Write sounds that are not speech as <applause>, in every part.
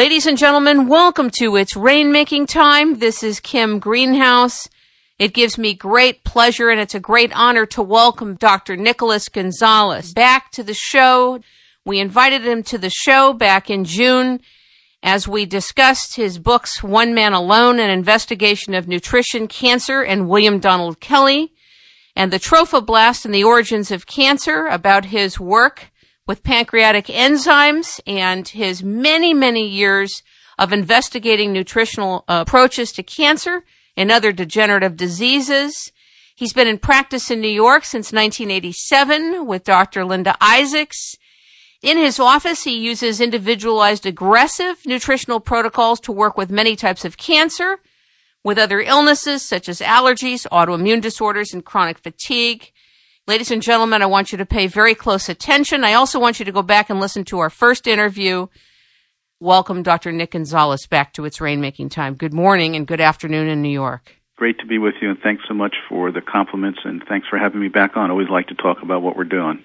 Ladies and gentlemen, welcome to It's Rainmaking Time. This is Kim Greenhouse. It gives me great pleasure and it's a great honor to welcome Dr. Nicholas Gonzalez back to the show. We invited him to the show back in June as we discussed his books, One Man Alone, An Investigation of Nutrition, Cancer, and William Donald Kelley, and the Trophoblast and the Origins of Cancer about his work with pancreatic enzymes and his many, many years of investigating nutritional uh, approaches to cancer and other degenerative diseases. He's been in practice in New York since 1987 with Dr. Linda Isaacs. In his office, he uses individualized aggressive nutritional protocols to work with many types of cancer, with other illnesses such as allergies, autoimmune disorders, and chronic fatigue. Ladies and gentlemen, I want you to pay very close attention. I also want you to go back and listen to our first interview welcome Dr. Nick Gonzalez back to It's Rainmaking Time. Good morning and good afternoon in New York. Great to be with you, and thanks so much for the compliments, and thanks for having me back on. Always like to talk about what we're doing.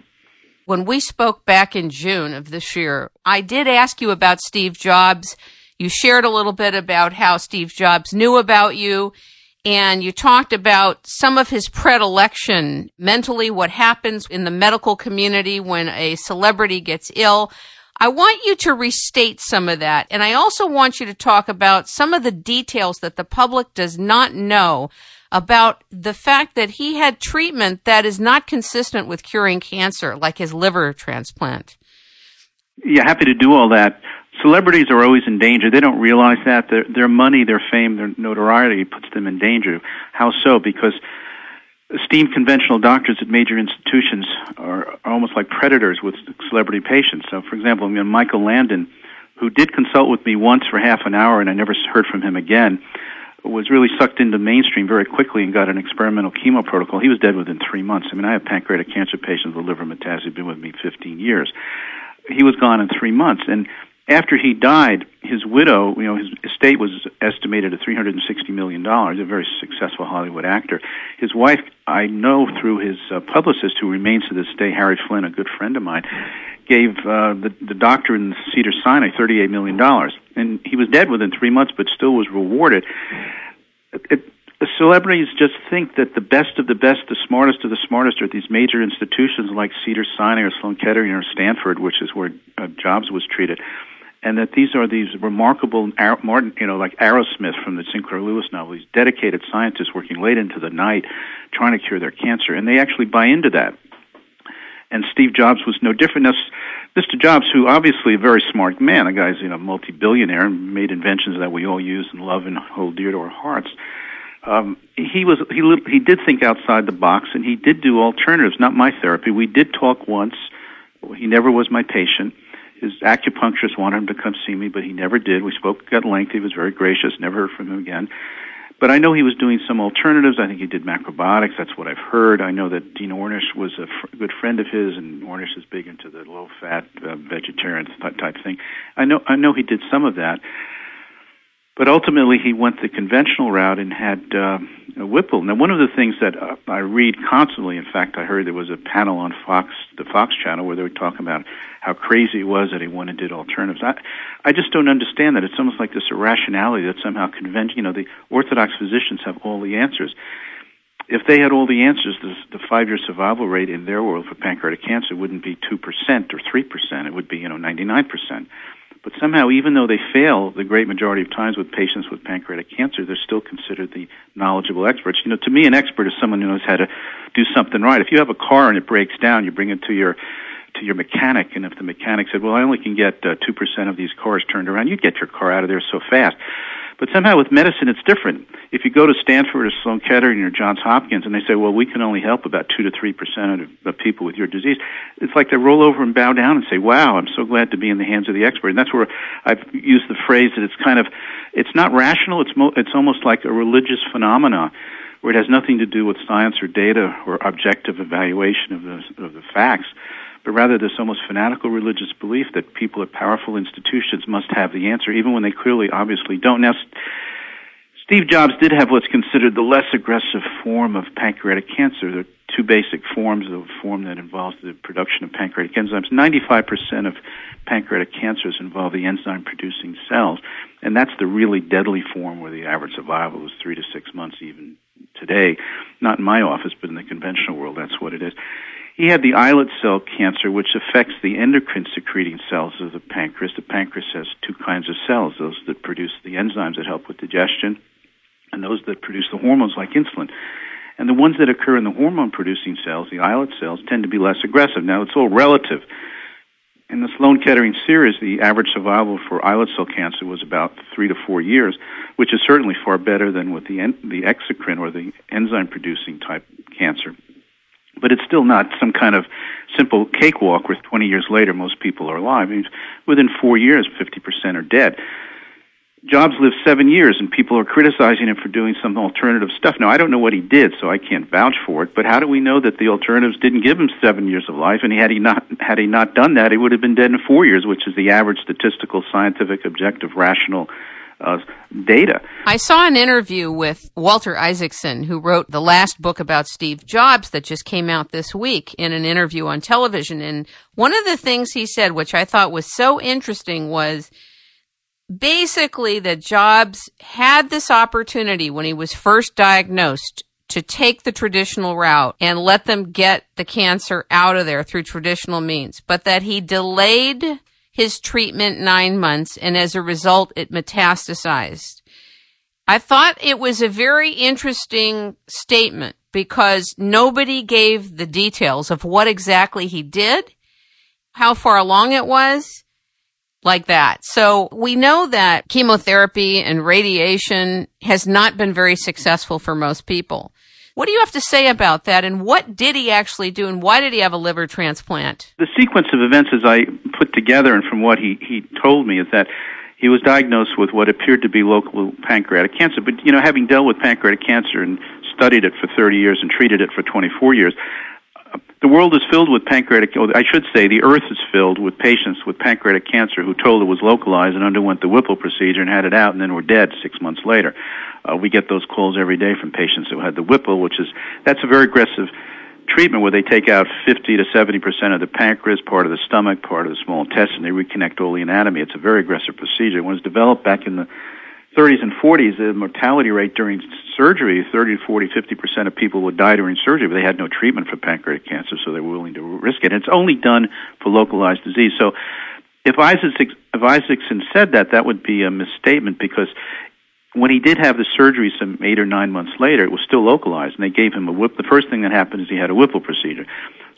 When we spoke back in June of this year, I did ask you about Steve Jobs. You shared a little bit about how Steve Jobs knew about you, and you talked about some of his predilection mentally, what happens in the medical community when a celebrity gets ill. I want you to restate some of that. And I also want you to talk about some of the details that the public does not know about the fact that he had treatment that is not consistent with curing cancer, like his liver transplant. Yeah, happy to do all that. Celebrities are always in danger. They don't realize that. Their, their money, their fame, their notoriety puts them in danger. How so? Because esteemed conventional doctors at major institutions are, are almost like predators with celebrity patients. So, for example, Michael Landon, who did consult with me once for half an hour and I never heard from him again, was really sucked into mainstream very quickly and got an experimental chemo protocol. He was dead within three months. I mean, I have pancreatic cancer patients with liver metastases been with me 15 years. He was gone in three months, and after he died, his widow, you know, his estate was estimated at three hundred and sixty million dollars. A very successful Hollywood actor. His wife, I know through his uh, publicist, who remains to this day, Harry Flynn, a good friend of mine, gave uh, the the doctor in Cedar Sinai thirty eight million dollars, and he was dead within three months, but still was rewarded. It, it, celebrities just think that the best of the best, the smartest of the smartest, are at these major institutions like Cedar Sinai or Sloan Kettering or Stanford, which is where uh, Jobs was treated and that these are these remarkable, Martin, you know, like Arrowsmith from the Sinclair Lewis novel, these dedicated scientists working late into the night trying to cure their cancer, and they actually buy into that. And Steve Jobs was no different. Now, Mr. Jobs, who obviously a very smart man, a guy's you know multi-billionaire and made inventions that we all use and love and hold dear to our hearts. Um, he was he he did think outside the box, and he did do alternatives. Not my therapy. We did talk once. He never was my patient his acupuncturist wanted him to come see me, but he never did. We spoke at length. He was very gracious. Never heard from him again. But I know he was doing some alternatives. I think he did macrobiotics. That's what I've heard. I know that Dean Ornish was a fr- good friend of his, and Ornish is big into the low-fat uh, vegetarian type thing. I know. I know he did some of that. But ultimately, he went the conventional route and had uh, a Whipple. Now, one of the things that uh, I read constantly, in fact, I heard there was a panel on Fox, the Fox channel, where they were talking about how crazy it was that he went and did alternatives. I, I just don't understand that. It's almost like this irrationality that somehow convention, you know, the Orthodox physicians have all the answers. If they had all the answers, the, the five-year survival rate in their world for pancreatic cancer wouldn't be two percent or three percent. It would be, you know, ninety-nine percent. But somehow, even though they fail the great majority of times with patients with pancreatic cancer, they're still considered the knowledgeable experts. You know, to me, an expert is someone who knows how to do something right. If you have a car and it breaks down, you bring it to your to your mechanic, and if the mechanic said, "Well, I only can get uh, two uh, percent of these cars turned around," you'd get your car out of there so fast. But somehow with medicine, it's different. If you go to Stanford or Sloan Kettering or Johns Hopkins and they say, well, we can only help about 2 to 3% of, of people with your disease, it's like they roll over and bow down and say, wow, I'm so glad to be in the hands of the expert. And that's where I've used the phrase that it's kind of, it's not rational, it's, mo- it's almost like a religious phenomenon where it has nothing to do with science or data or objective evaluation of the, of the facts but rather this almost fanatical religious belief that people at powerful institutions must have the answer, even when they clearly, obviously don't. Now, Steve Jobs did have what's considered the less aggressive form of pancreatic cancer. There are two basic forms of form that involves the production of pancreatic enzymes. 95% of pancreatic cancers involve the enzyme producing cells, and that's the really deadly form where the average survival is three to six months even today. Not in my office, but in the conventional world, that's what it is. He had the islet cell cancer, which affects the endocrine secreting cells of the pancreas. The pancreas has two kinds of cells those that produce the enzymes that help with digestion, and those that produce the hormones like insulin. And the ones that occur in the hormone producing cells, the islet cells, tend to be less aggressive. Now, it's all relative. In the Sloan Kettering series, the average survival for islet cell cancer was about three to four years, which is certainly far better than with the, en- the exocrine or the enzyme producing type cancer. But it's still not some kind of simple cakewalk where 20 years later most people are alive. I mean, within four years, 50% are dead. Jobs lived seven years, and people are criticizing him for doing some alternative stuff. Now, I don't know what he did, so I can't vouch for it. But how do we know that the alternatives didn't give him seven years of life? And had he not had he not done that, he would have been dead in four years, which is the average statistical, scientific, objective, rational uh, data. I saw an interview with Walter Isaacson, who wrote the last book about Steve Jobs that just came out this week in an interview on television. And one of the things he said, which I thought was so interesting, was basically that Jobs had this opportunity when he was first diagnosed to take the traditional route and let them get the cancer out of there through traditional means, but that he delayed his treatment nine months and as a result it metastasized. I thought it was a very interesting statement because nobody gave the details of what exactly he did, how far along it was, like that. So we know that chemotherapy and radiation has not been very successful for most people. What do you have to say about that, and what did he actually do, and why did he have a liver transplant? The sequence of events, as I put together, and from what he, he told me, is that he was diagnosed with what appeared to be local pancreatic cancer. But, you know, having dealt with pancreatic cancer and studied it for 30 years and treated it for 24 years, the world is filled with pancreatic, I should say, the earth is filled with patients with pancreatic cancer who told it was localized and underwent the Whipple procedure and had it out and then were dead six months later. Uh, we get those calls every day from patients who had the Whipple, which is, that's a very aggressive treatment where they take out 50 to 70 percent of the pancreas, part of the stomach, part of the small intestine. They reconnect all the anatomy. It's a very aggressive procedure. It was developed back in the 30s and 40s, the mortality rate during surgery, 30 to 40, 50 percent of people would die during surgery, but they had no treatment for pancreatic cancer, so they were willing to risk it. And it's only done for localized disease. So if Isaacson said that, that would be a misstatement because when he did have the surgery some eight or nine months later, it was still localized, and they gave him a whip. The first thing that happened is he had a Whipple procedure.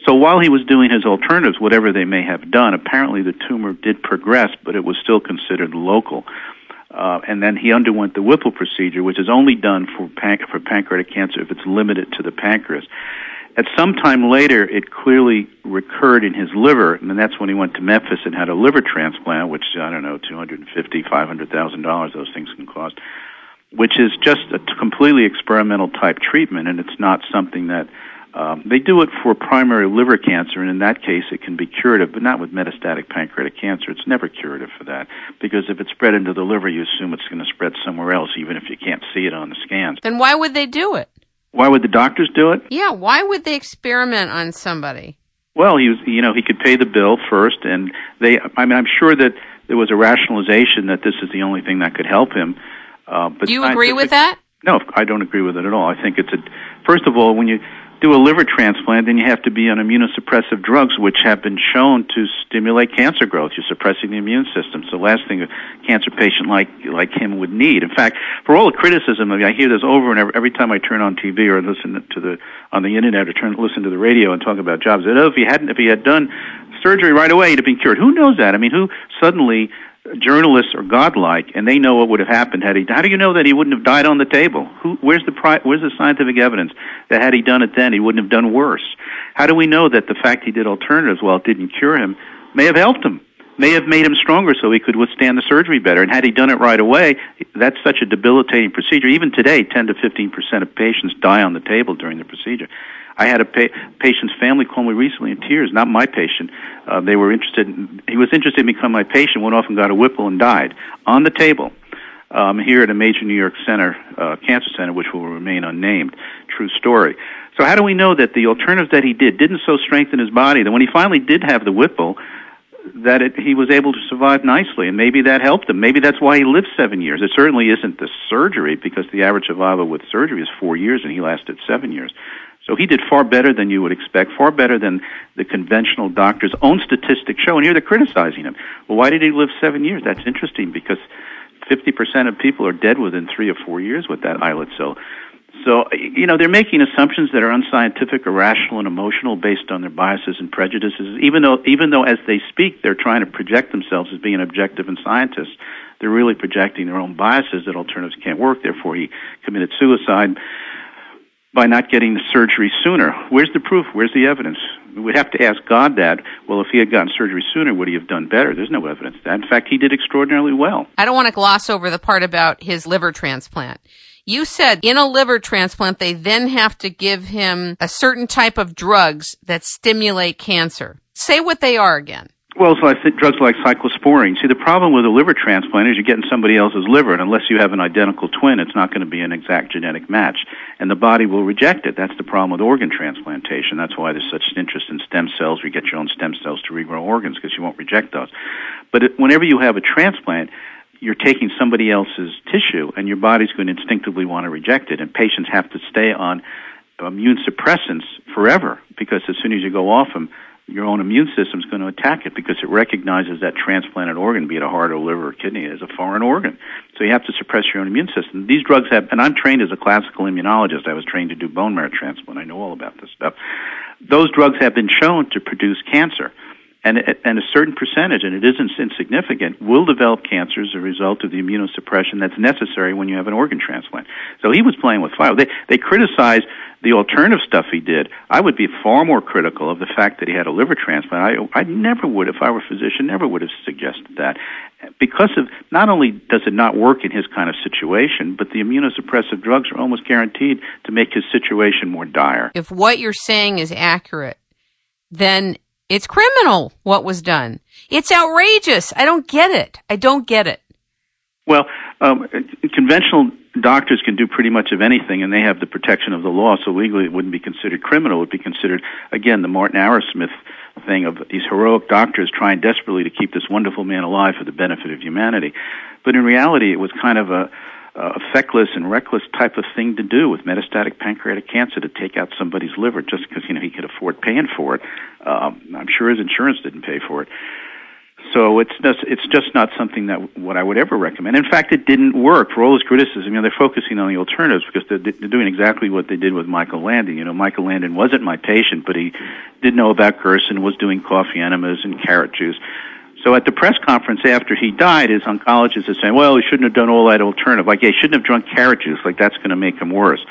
So while he was doing his alternatives, whatever they may have done, apparently the tumor did progress, but it was still considered local. Uh, and then he underwent the Whipple procedure, which is only done for, panc- for pancreatic cancer if it's limited to the pancreas. At some time later, it clearly recurred in his liver, and that's when he went to Memphis and had a liver transplant, which I don't know, two hundred and fifty, five hundred thousand dollars. Those things can cost, which is just a completely experimental type treatment, and it's not something that um, they do it for primary liver cancer, and in that case, it can be curative, but not with metastatic pancreatic cancer. It's never curative for that because if it's spread into the liver, you assume it's going to spread somewhere else, even if you can't see it on the scans. Then why would they do it? Why would the doctors do it? Yeah, why would they experiment on somebody? Well, he was, you know, he could pay the bill first, and they. I mean, I'm sure that there was a rationalization that this is the only thing that could help him. Uh, but do you agree with that? No, I don't agree with it at all. I think it's a. First of all, when you do a liver transplant, then you have to be on immunosuppressive drugs, which have been shown to stimulate cancer growth. You're suppressing the immune system. So the last thing a cancer patient like like him would need. In fact, for all the criticism, I, mean, I hear this over and over every time I turn on TV or listen to the on the internet or turn listen to the radio and talk about jobs. Oh, if he hadn't, if he had done surgery right away, he'd have been cured. Who knows that? I mean, who suddenly journalists are godlike, and they know what would have happened had he. How do you know that he wouldn't have died on the table? Who, where's the pri- where's the scientific evidence that had he done it then, he wouldn't have done worse? How do we know that the fact he did alternatives while it didn't cure him may have helped him? May have made him stronger so he could withstand the surgery better. And had he done it right away, that's such a debilitating procedure. Even today, 10 to 15 percent of patients die on the table during the procedure. I had a pa- patient's family call me recently in tears. Not my patient. Uh, they were interested. In, he was interested in becoming my patient. Went off and got a Whipple and died on the table. Um, here at a major New York center, uh, cancer center, which will remain unnamed. True story. So how do we know that the alternatives that he did didn't so strengthen his body that when he finally did have the Whipple, that it, he was able to survive nicely, and maybe that helped him. Maybe that's why he lived seven years. It certainly isn't the surgery, because the average survival with surgery is four years, and he lasted seven years. So he did far better than you would expect, far better than the conventional doctor's own statistics show. And here they're criticizing him. Well, why did he live seven years? That's interesting because 50% of people are dead within three or four years with that islet cell. So, you know, they're making assumptions that are unscientific, irrational, and emotional based on their biases and prejudices. Even though, even though as they speak, they're trying to project themselves as being objective and scientists, they're really projecting their own biases that alternatives can't work. Therefore, he committed suicide by not getting the surgery sooner. Where's the proof? Where's the evidence? We'd have to ask God that. Well, if he had gotten surgery sooner, would he have done better? There's no evidence that. In fact, he did extraordinarily well. I don't want to gloss over the part about his liver transplant. You said in a liver transplant, they then have to give him a certain type of drugs that stimulate cancer. Say what they are again. Well, so I drugs like cyclosporine. See, the problem with a liver transplant is you're getting somebody else's liver, and unless you have an identical twin, it's not going to be an exact genetic match, and the body will reject it. That's the problem with organ transplantation. That's why there's such interest in stem cells. You get your own stem cells to regrow organs because you won't reject those. But it, whenever you have a transplant, you're taking somebody else's tissue and your body's going to instinctively want to reject it and patients have to stay on immune suppressants forever because as soon as you go off them your own immune system is going to attack it because it recognizes that transplanted organ, be it a heart or liver or kidney, as a foreign organ. So you have to suppress your own immune system. These drugs have, and I'm trained as a classical immunologist. I was trained to do bone marrow transplant. I know all about this stuff. Those drugs have been shown to produce cancer and, and a certain percentage, and it isn't insignificant, will develop cancer as a result of the immunosuppression that's necessary when you have an organ transplant. So he was playing with fire. They, they criticize the alternative stuff he did. I would be far more critical of the fact that he had a liver transplant. I, I never would, if I were a physician, never would have suggested that. Because of, not only does it not work in his kind of situation, but the immunosuppressive drugs are almost guaranteed to make his situation more dire. If what you're saying is accurate, then it's criminal what was done. It's outrageous. I don't get it. I don't get it. Well, um, conventional doctors can do pretty much of anything, and they have the protection of the law, so legally it wouldn't be considered criminal. It would be considered, again, the Martin Arrowsmith thing of these heroic doctors trying desperately to keep this wonderful man alive for the benefit of humanity. But in reality, it was kind of a a feckless and reckless type of thing to do with metastatic pancreatic cancer to take out somebody's liver just because you know he could afford paying for it. Um, I'm sure his insurance didn't pay for it. So it's just, it's just not something that what I would ever recommend. In fact, it didn't work for all this criticism. You know, they're focusing on the alternatives because they're, they're doing exactly what they did with Michael Landon. You know, Michael Landon wasn't my patient, but he did know about Gerson, was doing coffee enemas and carrot juice. So at the press conference after he died, his oncologist is saying, well, he shouldn't have done all that alternative. Like, he shouldn't have drunk carrot juice. Like, that's going to make him worse.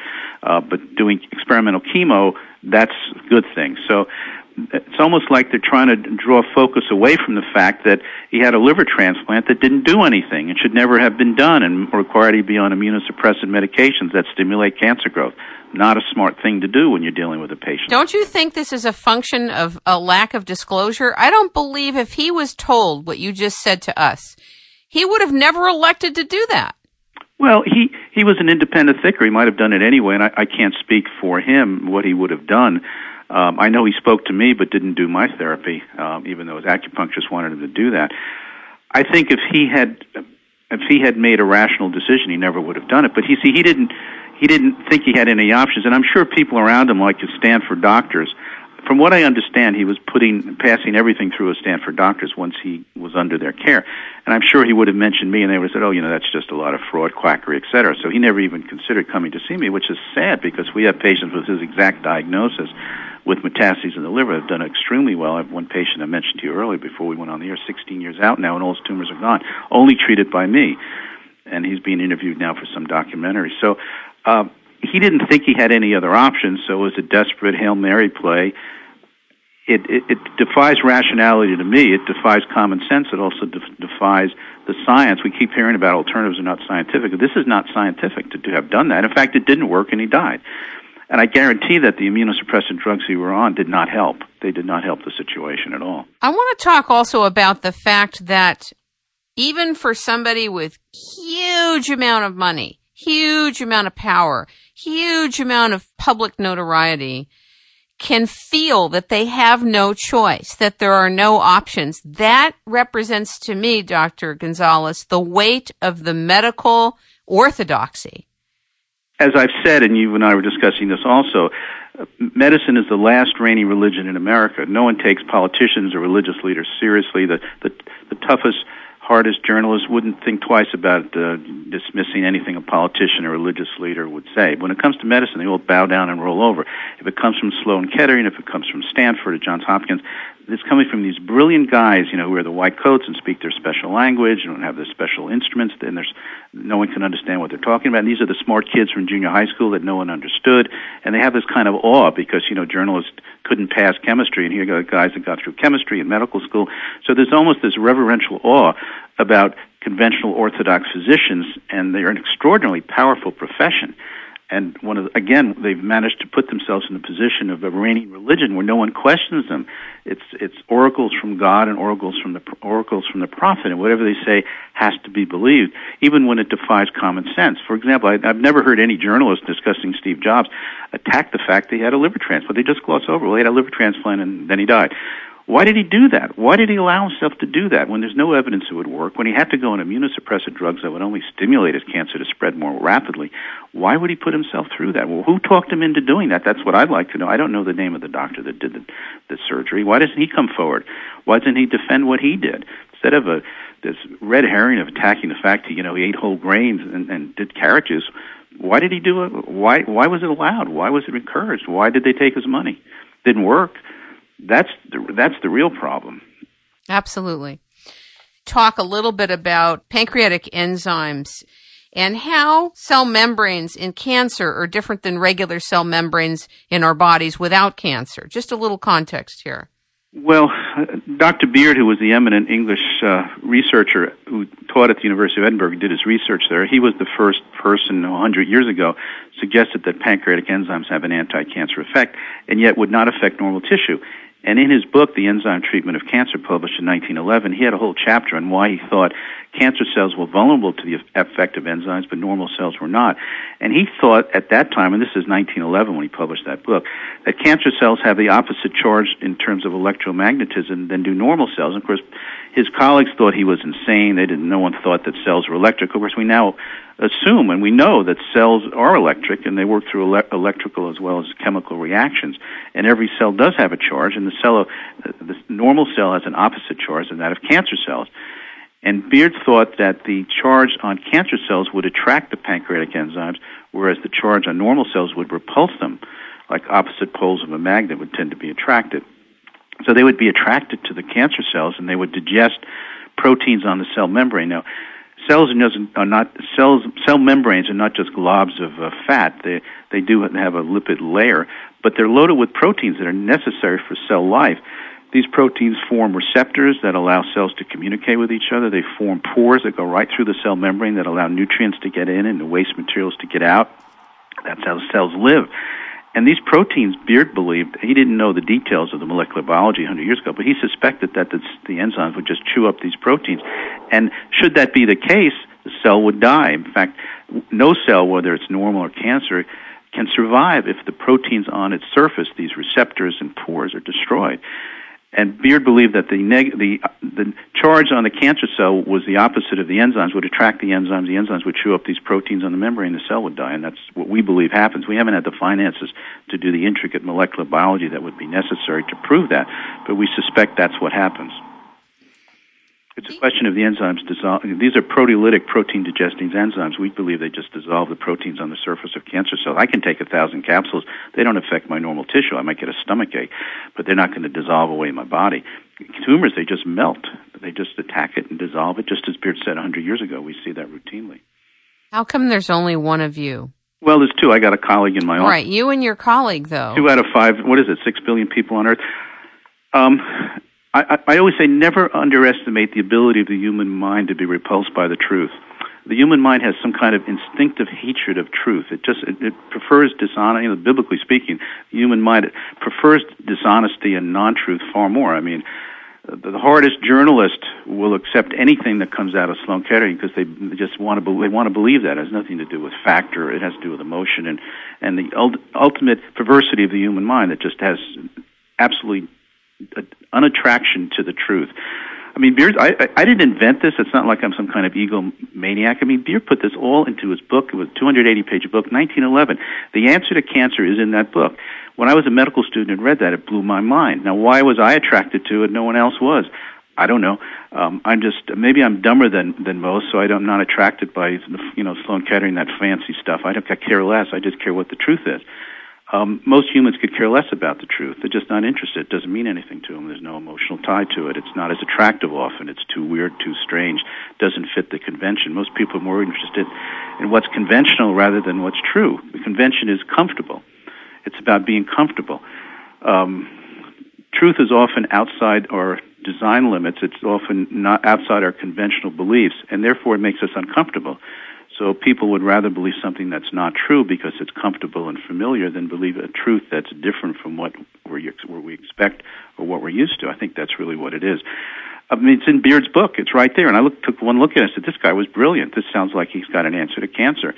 Uh, but doing experimental chemo, that's a good thing. So it's almost like they're trying to draw focus away from the fact that he had a liver transplant that didn't do anything and should never have been done and required to be on immunosuppressant medications that stimulate cancer growth not a smart thing to do when you're dealing with a patient. Don't you think this is a function of a lack of disclosure? I don't believe if he was told what you just said to us, he would have never elected to do that. Well, he he was an independent thinker. He might have done it anyway, and I, I can't speak for him what he would have done. Um, I know he spoke to me, but didn't do my therapy, um, even though his acupuncturist wanted him to do that. I think if he had if he had made a rational decision, he never would have done it. But he see he didn't he didn't think he had any options. And I'm sure people around him, like his Stanford doctors, from what I understand, he was putting passing everything through his Stanford doctors once he was under their care. And I'm sure he would have mentioned me, and they would have said, "Oh, you know, that's just a lot of fraud, quackery, etc." So he never even considered coming to see me, which is sad because we have patients with his exact diagnosis with metastases in the liver have done extremely well. I have one patient I mentioned to you earlier before we went on the air, 16 years out now, and all his tumors are gone, only treated by me. And he's being interviewed now for some documentary. So Um, he didn't think he had any other options, so it was a desperate Hail Mary play. It, it, it defies rationality to me. It defies common sense. It also de- defies the science. We keep hearing about alternatives are not scientific. This is not scientific to, to have done that. In fact, it didn't work and he died. And I guarantee that the immunosuppressant drugs he were on did not help. They did not help the situation at all. I want to talk also about the fact that even for somebody with huge amount of money, huge amount of power, huge amount of public notoriety can feel that they have no choice, that there are no options. That represents to me, Dr. Gonzalez, the weight of the medical orthodoxy. As I've said, and you and I were discussing this also, uh, medicine is the last reigning religion in America. No one takes politicians or religious leaders seriously. The, the, the toughest hardest journalists wouldn't think twice about uh, dismissing anything a politician or religious leader would say. When it comes to medicine, they all bow down and roll over. If it comes from Sloan Kettering, if it comes from Stanford or Johns Hopkins, it's coming from these brilliant guys, you know, who wear the white coats and speak their special language and have their special instruments, and there's no one can understand what they're talking about. And these are the smart kids from junior high school that no one understood, and they have this kind of awe because you know journalists couldn't pass chemistry, and here are guys that got through chemistry and medical school. So there's almost this reverential awe about conventional orthodox physicians, and they're an extraordinarily powerful profession and one of the, again they've managed to put themselves in the position of a reigning religion where no one questions them. It's it's oracles from god and oracles from the oracles from the prophet and whatever they say has to be believed even when it defies common sense. For example I, i've never heard any journalist discussing steve jobs attack the fact that he had a liver transplant. They just gloss over well he had a liver transplant and then he died why did he do that? Why did he allow himself to do that when there's no evidence it would work? When he had to go on immunosuppressive drugs that would only stimulate his cancer to spread more rapidly? Why would he put himself through that? Well, who talked him into doing that? That's what I'd like to know. I don't know the name of the doctor that did the, the surgery. Why doesn't he come forward? Why doesn't he defend what he did? Instead of a this red herring of attacking the fact that you know he ate whole grains and, and did carrot juice, why did he do it? Why why was it allowed? Why was it encouraged? Why did they take his money? Didn't work that's the, that's the real problem. Absolutely. Talk a little bit about pancreatic enzymes and how cell membranes in cancer are different than regular cell membranes in our bodies without cancer. Just a little context here. Well, Dr. Beard, who was the eminent English uh, researcher who taught at the University of Edinburgh, and did his research there. He was the first person 100 years ago suggested that pancreatic enzymes have an anti-cancer effect and yet would not affect normal tissue. And in his book, The Enzyme Treatment of Cancer, published in 1911, he had a whole chapter on why he thought cancer cells were vulnerable to the effect of enzymes, but normal cells were not. And he thought at that time, and this is 1911 when he published that book, that cancer cells have the opposite charge in terms of electromagnetism than do normal cells. And of course, his colleagues thought he was insane. They didn't. No one thought that cells were electric. Of course, we now assume and we know that cells are electric and they work through ele- electrical as well as chemical reactions. And every cell does have a charge, and the cell, the normal cell has an opposite charge than that of cancer cells. And Beard thought that the charge on cancer cells would attract the pancreatic enzymes, whereas the charge on normal cells would repulse them, like opposite poles of a magnet would tend to be attracted. So they would be attracted to the cancer cells and they would digest proteins on the cell membrane. Now, cells are not cells. Cell membranes are not just globs of uh, fat. They they do have a lipid layer, but they're loaded with proteins that are necessary for cell life. These proteins form receptors that allow cells to communicate with each other. They form pores that go right through the cell membrane that allow nutrients to get in and the waste materials to get out. That's how cells live. And these proteins, Beard believed, he didn't know the details of the molecular biology 100 years ago, but he suspected that the, the enzymes would just chew up these proteins. And should that be the case, the cell would die. In fact, no cell, whether it's normal or cancer, can survive if the proteins on its surface, these receptors and pores, are destroyed. And Beard believed that the, neg- the, the charge on the cancer cell was the opposite of the enzymes, would attract the enzymes. The enzymes would chew up these proteins on the membrane, the cell would die, and that's what we believe happens. We haven't had the finances to do the intricate molecular biology that would be necessary to prove that, but we suspect that's what happens. It's a question of the enzymes dissolve. These are proteolytic protein digesting enzymes. We believe they just dissolve the proteins on the surface of cancer cells. I can take a thousand capsules. They don't affect my normal tissue. I might get a stomach ache, but they're not going to dissolve away my body. Tumors, they just melt. They just attack it and dissolve it, just as Beard said 100 years ago. We see that routinely. How come there's only one of you? Well, there's two. I got a colleague in my office. Right, you and your colleague, though. Two out of five. What is it? Six billion people on Earth. Um, I, I always say never underestimate the ability of the human mind to be repulsed by the truth. The human mind has some kind of instinctive hatred of truth. It just it, it prefers dishonesty. You know, biblically speaking, the human mind prefers dishonesty and non-truth far more. I mean, the hardest journalist will accept anything that comes out of Sloan Kettering because they just want to they want to believe that it has nothing to do with fact or it has to do with emotion and and the ult- ultimate perversity of the human mind that just has absolutely unattraction to the truth. I mean, Beard, I, I didn't invent this. It's not like I'm some kind of egomaniac. I mean, Beard put this all into his book. It was a 280 page book, 1911. The answer to cancer is in that book. When I was a medical student and read that, it blew my mind. Now, why was I attracted to it? No one else was. I don't know. Um, I'm just maybe I'm dumber than than most, so I don't, I'm not attracted by you know Sloan Kettering that fancy stuff. I don't I care less. I just care what the truth is. Um, most humans could care less about the truth. They're just not interested. It doesn't mean anything to them. There's no emotional tie to it. It's not as attractive often. It's too weird, too strange. Doesn't fit the convention. Most people are more interested in what's conventional rather than what's true. The convention is comfortable. It's about being comfortable. Um, truth is often outside our design limits. It's often not outside our conventional beliefs, and therefore it makes us uncomfortable. So people would rather believe something that's not true because it's comfortable and familiar than believe a truth that's different from what we we expect or what we're used to. I think that's really what it is. I mean, it's in Beard's book. It's right there. And I look, took one look at it and said, this guy was brilliant. This sounds like he's got an answer to cancer.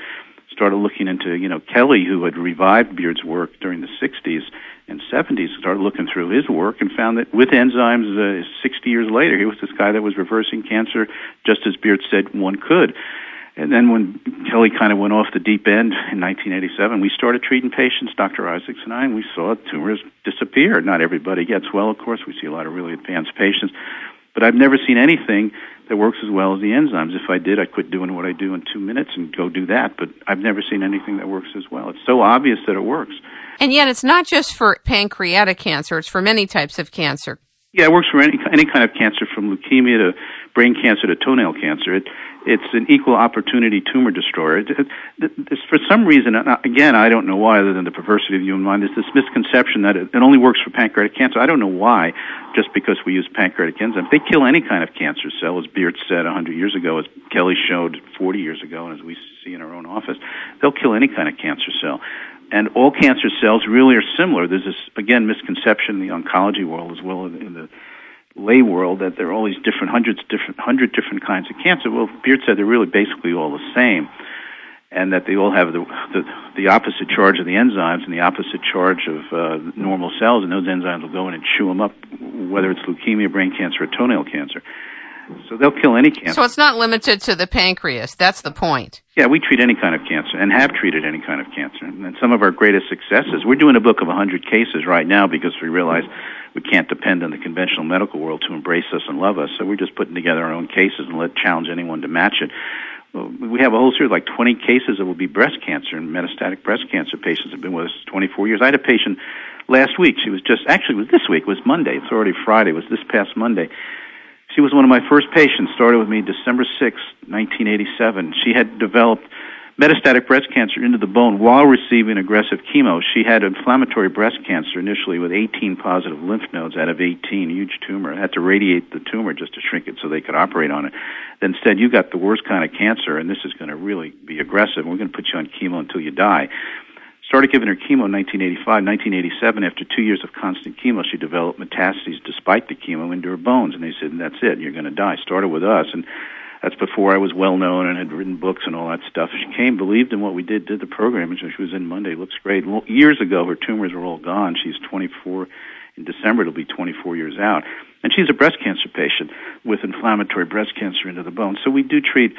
Started looking into, you know, Kelley, who had revived Beard's work during the 60s and 70s, started looking through his work and found that with enzymes, uh, 60 years later, he was this guy that was reversing cancer just as Beard said one could. And then when Kelley kind of went off the deep end in 1987, we started treating patients, Dr. Isaacs and I, and we saw tumors disappear. Not everybody gets well, of course. We see a lot of really advanced patients. But I've never seen anything that works as well as the enzymes. If I did, I quit doing what I do in two minutes and go do that. But I've never seen anything that works as well. It's so obvious that it works. And yet, it's not just for pancreatic cancer; it's for many types of cancer. Yeah, it works for any any kind of cancer, from leukemia to brain cancer to toenail cancer. It it's an equal opportunity tumor destroyer. It, it, for some reason, uh, again, I don't know why, other than the perversity of the human mind, there's this misconception that it, only works for pancreatic cancer. I don't know why, just because we use pancreatic enzymes. They kill any kind of cancer cell, as Beard said 100 years ago, as Kelley showed 40 years ago, and as we see in our own office. They'll kill any kind of cancer cell. And all cancer cells really are similar. There's this, again, misconception in the oncology world as well in the lay world that there are all these different hundreds different hundred different kinds of cancer. Well, Beard said they're really basically all the same, and that they all have the the, the opposite charge of the enzymes and the opposite charge of uh, normal cells, and those enzymes will go in and chew them up, whether it's leukemia, brain cancer, or toenail cancer. So they'll kill any cancer. So it's not limited to the pancreas. That's the point. Yeah, we treat any kind of cancer and have treated any kind of cancer. And some of our greatest successes, we're doing a book of 100 cases right now because we realize we can't depend on the conventional medical world to embrace us and love us. So we're just putting together our own cases and let challenge anyone to match it. We have a whole series, like 20 cases that will be breast cancer and metastatic breast cancer patients have been with us 24 years. I had a patient last week. She was just, actually, it was this week. It was Monday. It's already Friday. It was this past Monday. She was one of my first patients. Started with me December 6, 1987. She had developed metastatic breast cancer into the bone while receiving aggressive chemo. She had inflammatory breast cancer initially with 18 positive lymph nodes out of 18, huge tumor. Had to radiate the tumor just to shrink it so they could operate on it. Then said, you got the worst kind of cancer and this is going to really be aggressive. We're going to put you on chemo until you die. Started giving her chemo in 1985. 1987, after two years of constant chemo, she developed metastases despite the chemo into her bones. And they said, that's it, you're going to die. Started with us. And that's before I was well known and had written books and all that stuff. She came, believed in what we did, did the program, and she was in Monday. Looks great. Years ago, her tumors were all gone. She's 24. In December, it'll be 24 years out. And she's a breast cancer patient with inflammatory breast cancer into the bone. So we do treat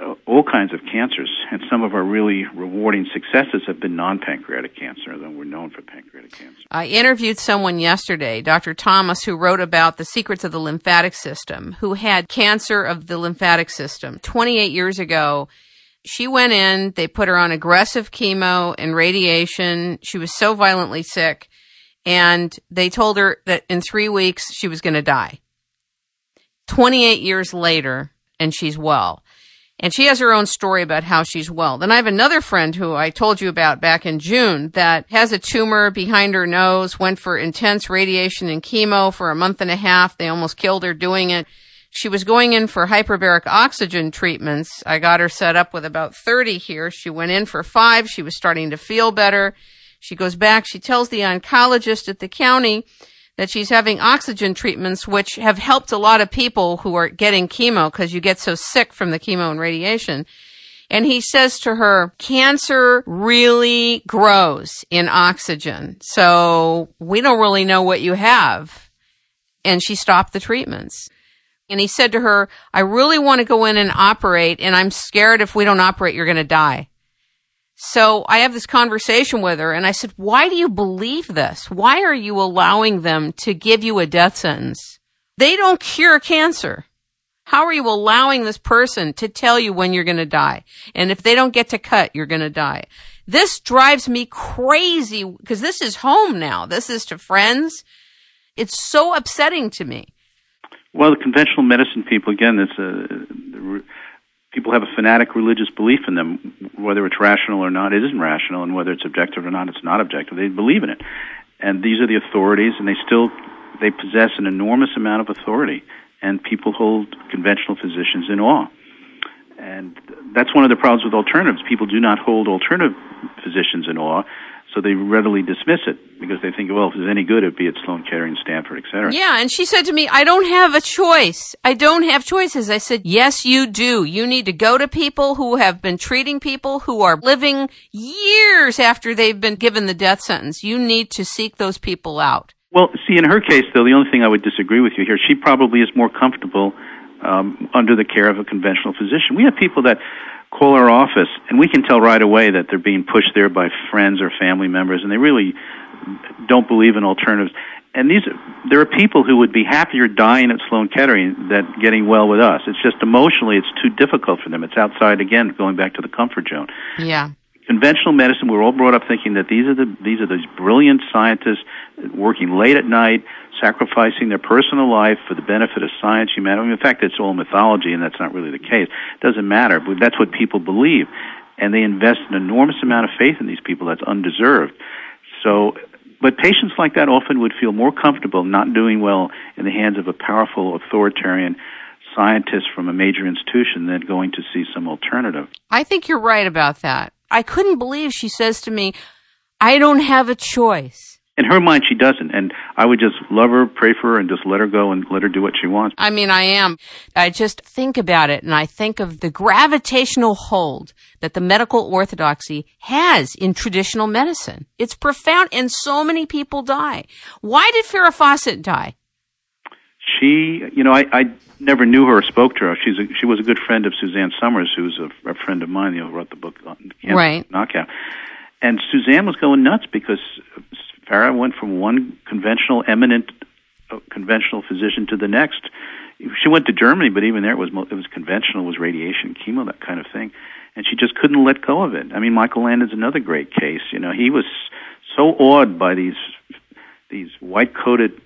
Uh, all kinds of cancers, and some of our really rewarding successes have been non-pancreatic cancer, though we're known for pancreatic cancer. I interviewed someone yesterday, Dr. Thomas, who wrote about the secrets of the lymphatic system, who had cancer of the lymphatic system 28 years ago. She went in, they put her on aggressive chemo and radiation. She was so violently sick, and they told her that in three weeks she was going to die. 28 years later, and she's well. And she has her own story about how she's well. Then I have another friend who I told you about back in June that has a tumor behind her nose, went for intense radiation and chemo for a month and a half. They almost killed her doing it. She was going in for hyperbaric oxygen treatments. I got her set up with about 30 here. She went in for five. She was starting to feel better. She goes back. She tells the oncologist at the county that she's having oxygen treatments, which have helped a lot of people who are getting chemo because you get so sick from the chemo and radiation. And he says to her, cancer really grows in oxygen. So we don't really know what you have. And she stopped the treatments. And he said to her, I really want to go in and operate and I'm scared if we don't operate, you're going to die. So I have this conversation with her and I said, why do you believe this? Why are you allowing them to give you a death sentence? They don't cure cancer. How are you allowing this person to tell you when you're going to die? And if they don't get to cut, you're going to die. This drives me crazy because this is home now. This is to friends. It's so upsetting to me. Well, the conventional medicine people, again, it's a, people have a fanatic religious belief in them, whether it's rational or not, it isn't rational, and whether it's objective or not, it's not objective. They believe in it, and these are the authorities, and they still they possess an enormous amount of authority, and people hold conventional physicians in awe. And that's one of the problems with alternatives. People do not hold alternative physicians in awe so they readily dismiss it because they think, well, if it's any good, it'd be at Sloan Kettering, Stanford, et cetera. Yeah, and she said to me, I don't have a choice. I don't have choices. I said, yes, you do. You need to go to people who have been treating people who are living years after they've been given the death sentence. You need to seek those people out. Well, see, in her case, though, the only thing I would disagree with you here, she probably is more comfortable um, under the care of a conventional physician. We have people that call our office, and we can tell right away that they're being pushed there by friends or family members, and they really don't believe in alternatives. And these, there are people who would be happier dying at Sloan Kettering than getting well with us. It's just emotionally, it's too difficult for them. It's outside again, going back to the comfort zone. Yeah conventional medicine, we we're all brought up thinking that these are the these are these brilliant scientists working late at night, sacrificing their personal life for the benefit of science, humanity. In fact, it's all mythology, and that's not really the case. It doesn't matter. But that's what people believe, and they invest an enormous amount of faith in these people. That's undeserved. So. But patients like that often would feel more comfortable not doing well in the hands of a powerful authoritarian scientist from a major institution than going to see some alternative. I think you're right about that. I couldn't believe she says to me, I don't have a choice. In her mind, she doesn't. And I would just love her, pray for her, and just let her go and let her do what she wants. I mean, I am. I just think about it and I think of the gravitational hold that the medical orthodoxy has in traditional medicine. It's profound and so many people die. Why did Farrah Fawcett die? She, you know, I, I never knew her or spoke to her. She's a, she was a good friend of Suzanne Somers, who's a, a friend of mine, you know, wrote the book on right. Knockout. And Suzanne was going nuts because Farrah went from one conventional, eminent, uh, conventional physician to the next. She went to Germany, but even there it was it was conventional, it was radiation, chemo, that kind of thing, and she just couldn't let go of it. I mean, Michael Landon's another great case. You know, he was so awed by these these white coated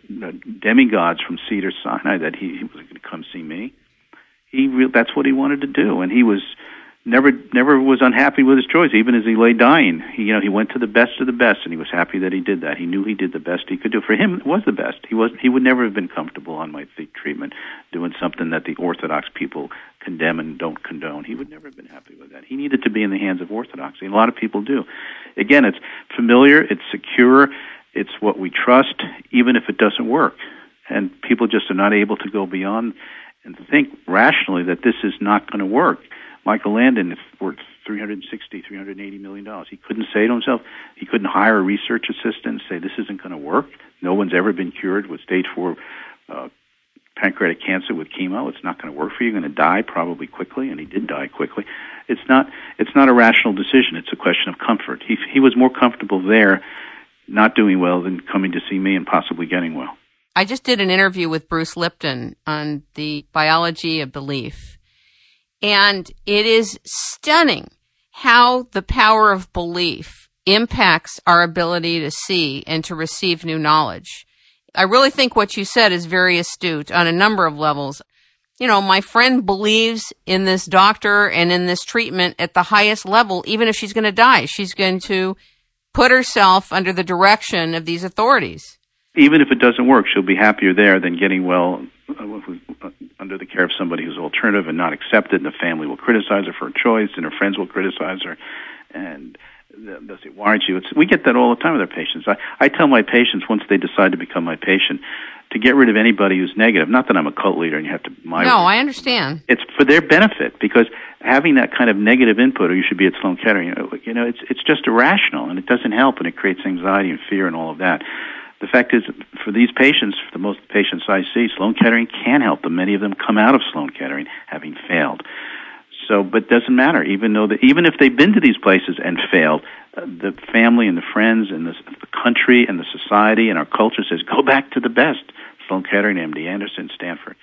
demigods from Cedar Sinai that he, he was going to come see me. He re- that's what he wanted to do, and he was never never was unhappy with his choice, even as he lay dying. He you know he went to the best of the best, and he was happy that he did that. He knew he did the best he could do. For him, it was the best. He was he would never have been comfortable on my treatment doing something that the Orthodox people condemn and don't condone. He would never have been happy with that. He needed to be in the hands of Orthodoxy, a lot of people do. Again, it's familiar, it's secure, it's what we trust, even if it doesn't work. And people just are not able to go beyond and think rationally that this is not going to work. Michael Landon worth 360, 380 million dollars. He couldn't say to himself, he couldn't hire a research assistant and say this isn't going to work. No one's ever been cured with stage four uh, pancreatic cancer with chemo. It's not going to work for you. You're going to die probably quickly, and he did die quickly. It's not. It's not a rational decision. It's a question of comfort. He he was more comfortable there not doing well than coming to see me and possibly getting well. I just did an interview with Bruce Lipton on the biology of belief. And it is stunning how the power of belief impacts our ability to see and to receive new knowledge. I really think what you said is very astute on a number of levels. You know, my friend believes in this doctor and in this treatment at the highest level, even if she's going to die. She's going to put herself under the direction of these authorities. Even if it doesn't work, she'll be happier there than getting well uh, under the care of somebody who's alternative and not accepted, and the family will criticize her for her choice, and her friends will criticize her. And they'll say, "Why aren't you?" It's, we get that all the time with our patients. I, I tell my patients once they decide to become my patient to get rid of anybody who's negative. Not that I'm a cult leader and you have to. My no, I understand. It's for their benefit because having that kind of negative input, or you should be at Sloan Kettering, you know, you know, it's it's just irrational and it doesn't help and it creates anxiety and fear and all of that. The fact is, for these patients, for the most patients I see, Sloan Kettering can help them. Many of them come out of Sloan Kettering having failed. So, but it doesn't matter. Even though, the, even if they've been to these places and failed, uh, the family and the friends and the, the country and the society and our culture says, go back to the best. Sloan Kettering, MD Anderson, Stanford.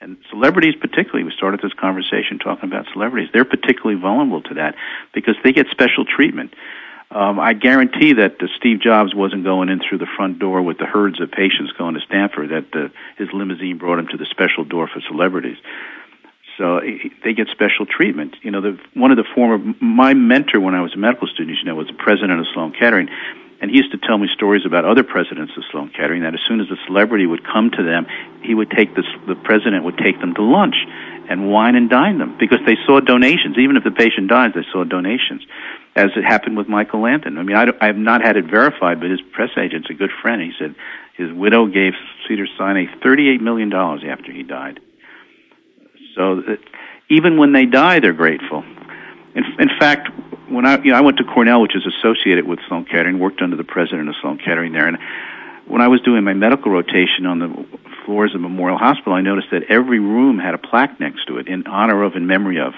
And celebrities, particularly, we started this conversation talking about celebrities. They're particularly vulnerable to that because they get special treatment. Um, I guarantee that uh, Steve Jobs wasn't going in through the front door with the herds of patients going to Stanford. That uh, his limousine brought him to the special door for celebrities. So they get special treatment. You know, the, one of the former my mentor when I was a medical student, you know, was the president of Sloan Kettering, and he used to tell me stories about other presidents of Sloan Kettering. That as soon as a celebrity would come to them, he would take this, the president would take them to lunch and wine and dine them because they saw donations. Even if the patient dies, they saw donations as it happened with Michael Landon. I mean, I, I have not had it verified, but his press agent's a good friend. He said his widow gave Cedars-Sinai $38 million after he died. So that even when they die, they're grateful. In, in fact, when I, you know, I went to Cornell, which is associated with Sloan Kettering, worked under the president of Sloan Kettering there, and when I was doing my medical rotation on the floors of Memorial Hospital, I noticed that every room had a plaque next to it in honor of and memory of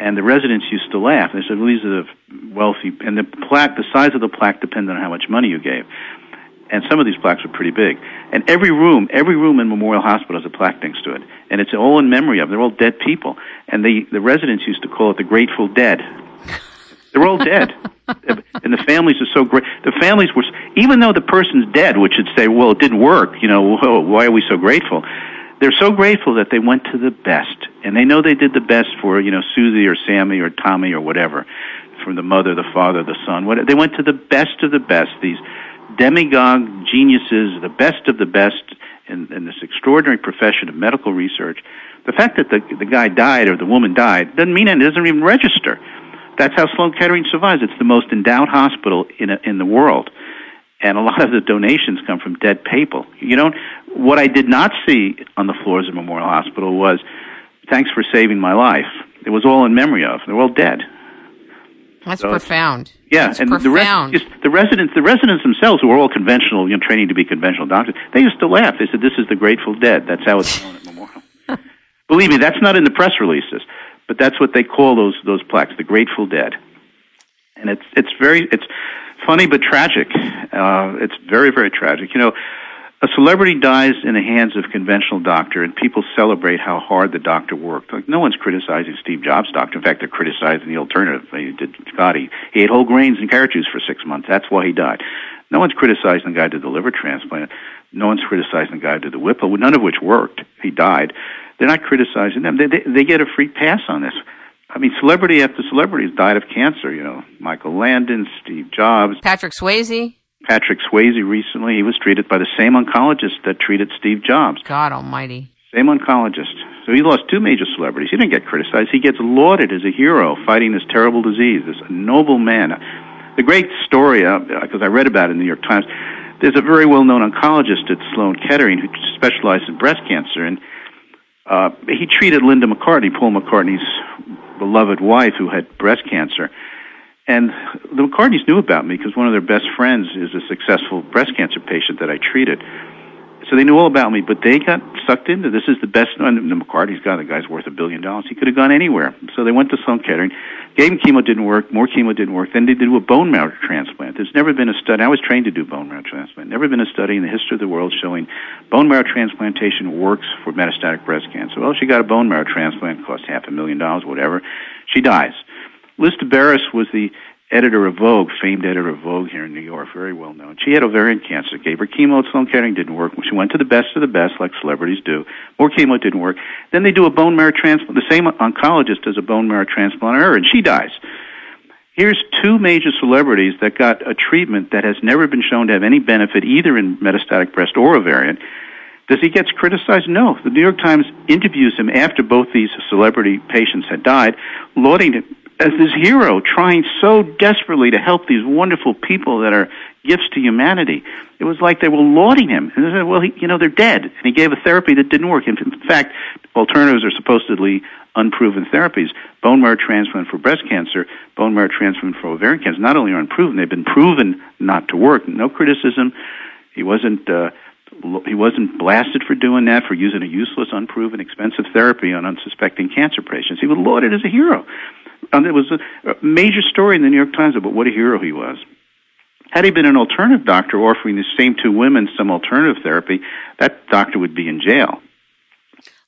and the residents used to laugh. They said, "Well, these are the wealthy." And the plaque, the size of the plaque depended on how much money you gave. And some of these plaques were pretty big. And every room, every room in Memorial Hospital has a plaque next to it, and it's all in memory of. They're all dead people, and the the residents used to call it the Grateful Dead. They're all dead, <laughs> and the families are so great. The families were, even though the person's dead, which would say, "Well, it didn't work," you know, <laughs> why are we so grateful? they're so grateful that they went to the best, and they know they did the best for you know Susie or Sammy or Tommy or whatever, from the mother, the father, the son. What they went to the best of the best. These demigod geniuses, the best of the best in, in this extraordinary profession of medical research. The fact that the the guy died or the woman died doesn't mean anything. It doesn't even register. That's how Sloan Kettering survives. It's the most endowed hospital in a, in the world and a lot of the donations come from dead people. You know, what I did not see on the floors of Memorial Hospital was, "Thanks for saving my life." It was all in memory of. They're all dead. That's so, profound. Yeah, That's and profound. the rest, the residents, the residents themselves, who were all conventional, you know, training to be conventional doctors, they used to laugh. They said, "This is the Grateful Dead." That's how it's known at Memorial. <laughs> Believe me, that's not in the press releases, but that's what they call those those plaques, the Grateful Dead. And it's it's very it's funny but tragic. Uh, it's very, very tragic. You know, a celebrity dies in the hands of a conventional doctor, and people celebrate how hard the doctor worked. Like no one's criticizing Steve Jobs' doctor. In fact, they're criticizing the alternative. They did Scotty. He ate whole grains and carrot juice for six months. That's why he died. No one's criticizing the guy who did the liver transplant. No one's criticizing the guy who did the Whipple, none of which worked. He died. They're not criticizing them. They, they, they get a free pass on this. I mean, celebrity after celebrity has died of cancer. You know, Michael Landon, Steve Jobs, Patrick Swayze. Patrick Swayze recently, he was treated by the same oncologist that treated Steve Jobs. God Almighty. Same oncologist. So he lost two major celebrities. He didn't get criticized. He gets lauded as a hero fighting this terrible disease. This noble man. The great story, because uh, I read about it in the New York Times. There's a very well-known oncologist at Sloan Kettering who specializes in breast cancer, and uh, he treated Linda McCartney, Paul McCartney's beloved wife who had breast cancer. And the McCartneys knew about me because one of their best friends is a successful breast cancer patient that I treated. So they knew all about me, but they got sucked into this is the best. And the McCartney's guy, the guy's worth a billion dollars. He could have gone anywhere. So they went to Sloan Kettering, gave him chemo, didn't work. More chemo didn't work. Then they did a bone marrow transplant. There's never been a study. I was trained to do bone marrow transplant. Never been a study in the history of the world showing bone marrow transplantation works for metastatic breast cancer. Well, she got a bone marrow transplant, cost half a million dollars, whatever. She dies. Liz Tilberis was the editor of Vogue, famed editor of Vogue here in New York, very well known. She had ovarian cancer, gave her chemo at Sloan Kettering, didn't work. She went to the best of the best, like celebrities do. More chemo didn't work. Then they do a bone marrow transplant. The same oncologist does a bone marrow transplant on her, and she dies. Here's two major celebrities that got a treatment that has never been shown to have any benefit either in metastatic breast or ovarian. Does he get criticized? No. The New York Times interviews him after both these celebrity patients had died, lauding as this hero trying so desperately to help these wonderful people that are gifts to humanity. It was like they were lauding him. And they said, well, he, you know, they're dead. And he gave a therapy that didn't work. In fact, alternatives are supposedly unproven therapies. Bone marrow transplant for breast cancer, bone marrow transplant for ovarian cancer, not only are unproven, they've been proven not to work. No criticism. He wasn't, uh, he wasn't blasted for doing that, for using a useless, unproven, expensive therapy on unsuspecting cancer patients. He was lauded as a hero. And there was a major story in the New York Times about what a hero he was. Had he been an alternative doctor offering the same two women some alternative therapy, that doctor would be in jail.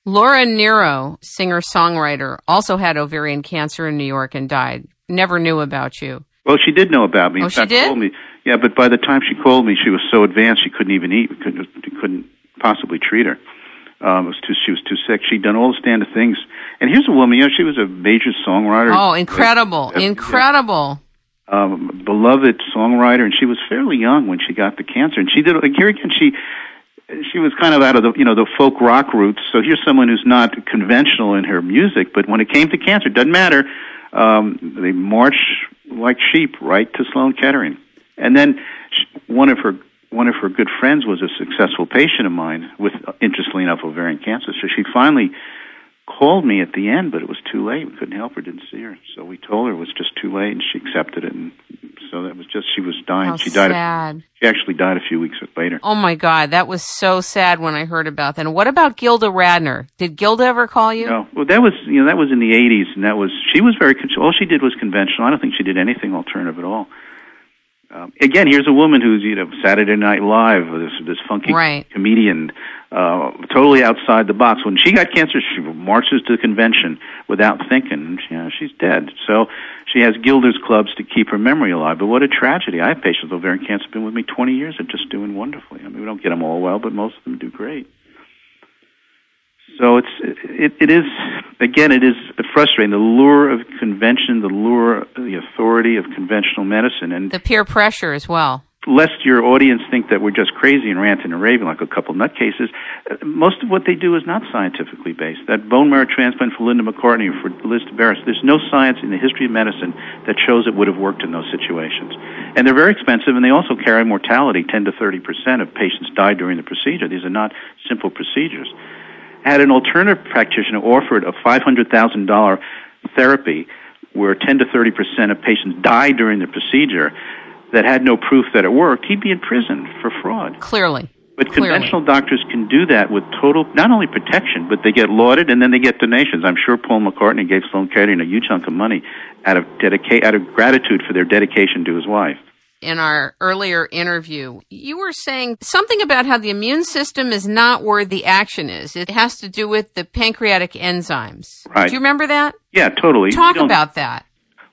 Laura Nyro, singer songwriter, also had ovarian cancer in New York and died. Never knew about you. Well, she did know about me. Oh, in she did? Called me. Yeah, but by the time she called me, she was so advanced she couldn't even eat. We couldn't, we couldn't possibly treat her. Um, it was too, she was too sick. She'd done all the standard things. And here's a woman, you know, she was a major songwriter. Oh, incredible. Uh, incredible. Um, beloved songwriter, and she was fairly young when she got the cancer. And she did, like, here again, she, she was kind of out of the, you know, the folk rock roots. So here's someone who's not conventional in her music, but when it came to cancer, it doesn't matter. Um, they march like sheep right to Sloan Kettering. And then sh- one of her one of her good friends was a successful patient of mine with, uh, interestingly enough, ovarian cancer. So she finally called me at the end, but it was too late. We couldn't help her, didn't see her. So we told her it was just too late, and she accepted it. And so that was just she was dying. How she died. sad. A, she actually died a few weeks later. Oh my God, that was so sad when I heard about that. And what about Gilda Radner? Did Gilda ever call you? No, well, that was you know that was in the '80s, and that was she was very con- all she did was conventional. I don't think she did anything alternative at all. Um, again, here's a woman who's you know Saturday Night Live, this this funky Right. comedian, uh, totally outside the box. When she got cancer, she marches to the convention without thinking. You know, she's dead. So she has Gilda's clubs to keep her memory alive. But what a tragedy! I have patients with ovarian cancer been with me 20 years and just doing wonderfully. I mean, we don't get them all well, but most of them do great. So it's it, it is again it is frustrating the lure of convention, the lure, the authority of conventional medicine, and The peer pressure as well. lest your audience think that we're just crazy and ranting and raving like a couple nutcases, most of what they do is not scientifically based. That bone marrow transplant for Linda McCartney or for Liz Tilberis, there's no science in the history of medicine that shows it would have worked in those situations. And they're very expensive, and they also carry mortality. 10 to 30 percent of patients die during the procedure. These are not simple procedures. Had an alternative practitioner offered a $500,000 therapy where 10 to 30 percent of patients die during the procedure, that had no proof that it worked, he'd be in prison for fraud. Clearly. But Clearly. conventional doctors can do that with total, not only protection, but they get lauded and then they get donations. I'm sure Paul McCartney gave Sloan Kettering a huge chunk of money out of dedica- out of gratitude for their dedication to his wife. In our earlier interview, you were saying something about how the immune system is not where the action is. It has to do with the pancreatic enzymes. Right. Do you remember that? Yeah, totally. Talk about that.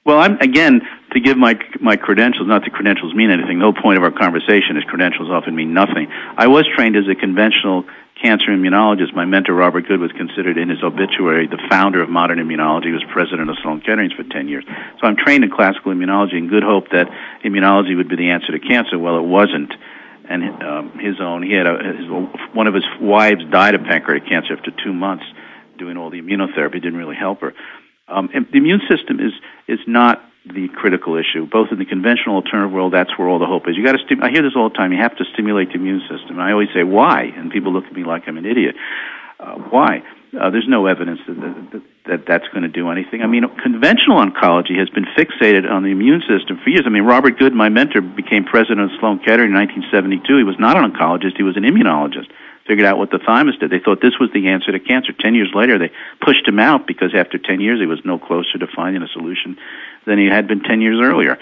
Well, I'm again to give my my credentials. Not that credentials mean anything. The whole point of our conversation is credentials often mean nothing. I was trained as a conventional cancer immunologist. My mentor Robert Good was considered in his obituary the founder of modern immunology. He was president of Sloan Kettering for ten years. So I'm trained in classical immunology in good hope that immunology would be the answer to cancer. Well, it wasn't. And um, his own, he had a, his, one of his wives died of pancreatic cancer after two months doing all the immunotherapy. Didn't really help her. Um, the immune system is is not the critical issue. Both in the conventional alternative world, that's where all the hope is. You got to. Stim- I hear this all the time. You have to stimulate the immune system. I always say why, and people look at me like I'm an idiot. Uh, why? Uh, there's no evidence that, that, that that's going to do anything. I mean, conventional oncology has been fixated on the immune system for years. I mean, Robert Good, my mentor, became president of Sloan Kettering in 1972. He was not an oncologist; he was an immunologist figured out what the thymus did. They thought this was the answer to cancer. Ten years later, they pushed him out because after ten years, he was no closer to finding a solution than he had been ten years earlier.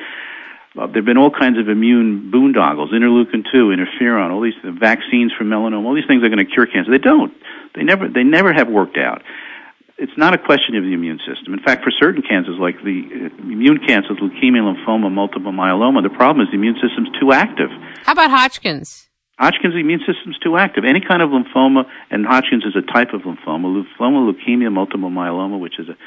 Uh, there have been all kinds of immune boondoggles, interleukin two, interferon, all these the vaccines for melanoma. All these things are going to cure cancer. They don't. They never. They never have worked out. It's not a question of the immune system. In fact, for certain cancers like the uh, immune cancers, leukemia, lymphoma, multiple myeloma, the problem is the immune system's too active. How about Hodgkin's? Hodgkin's immune system's too active. Any kind of lymphoma, and Hodgkin's is a type of lymphoma. Lymphoma, leukemia, multiple myeloma, which is a,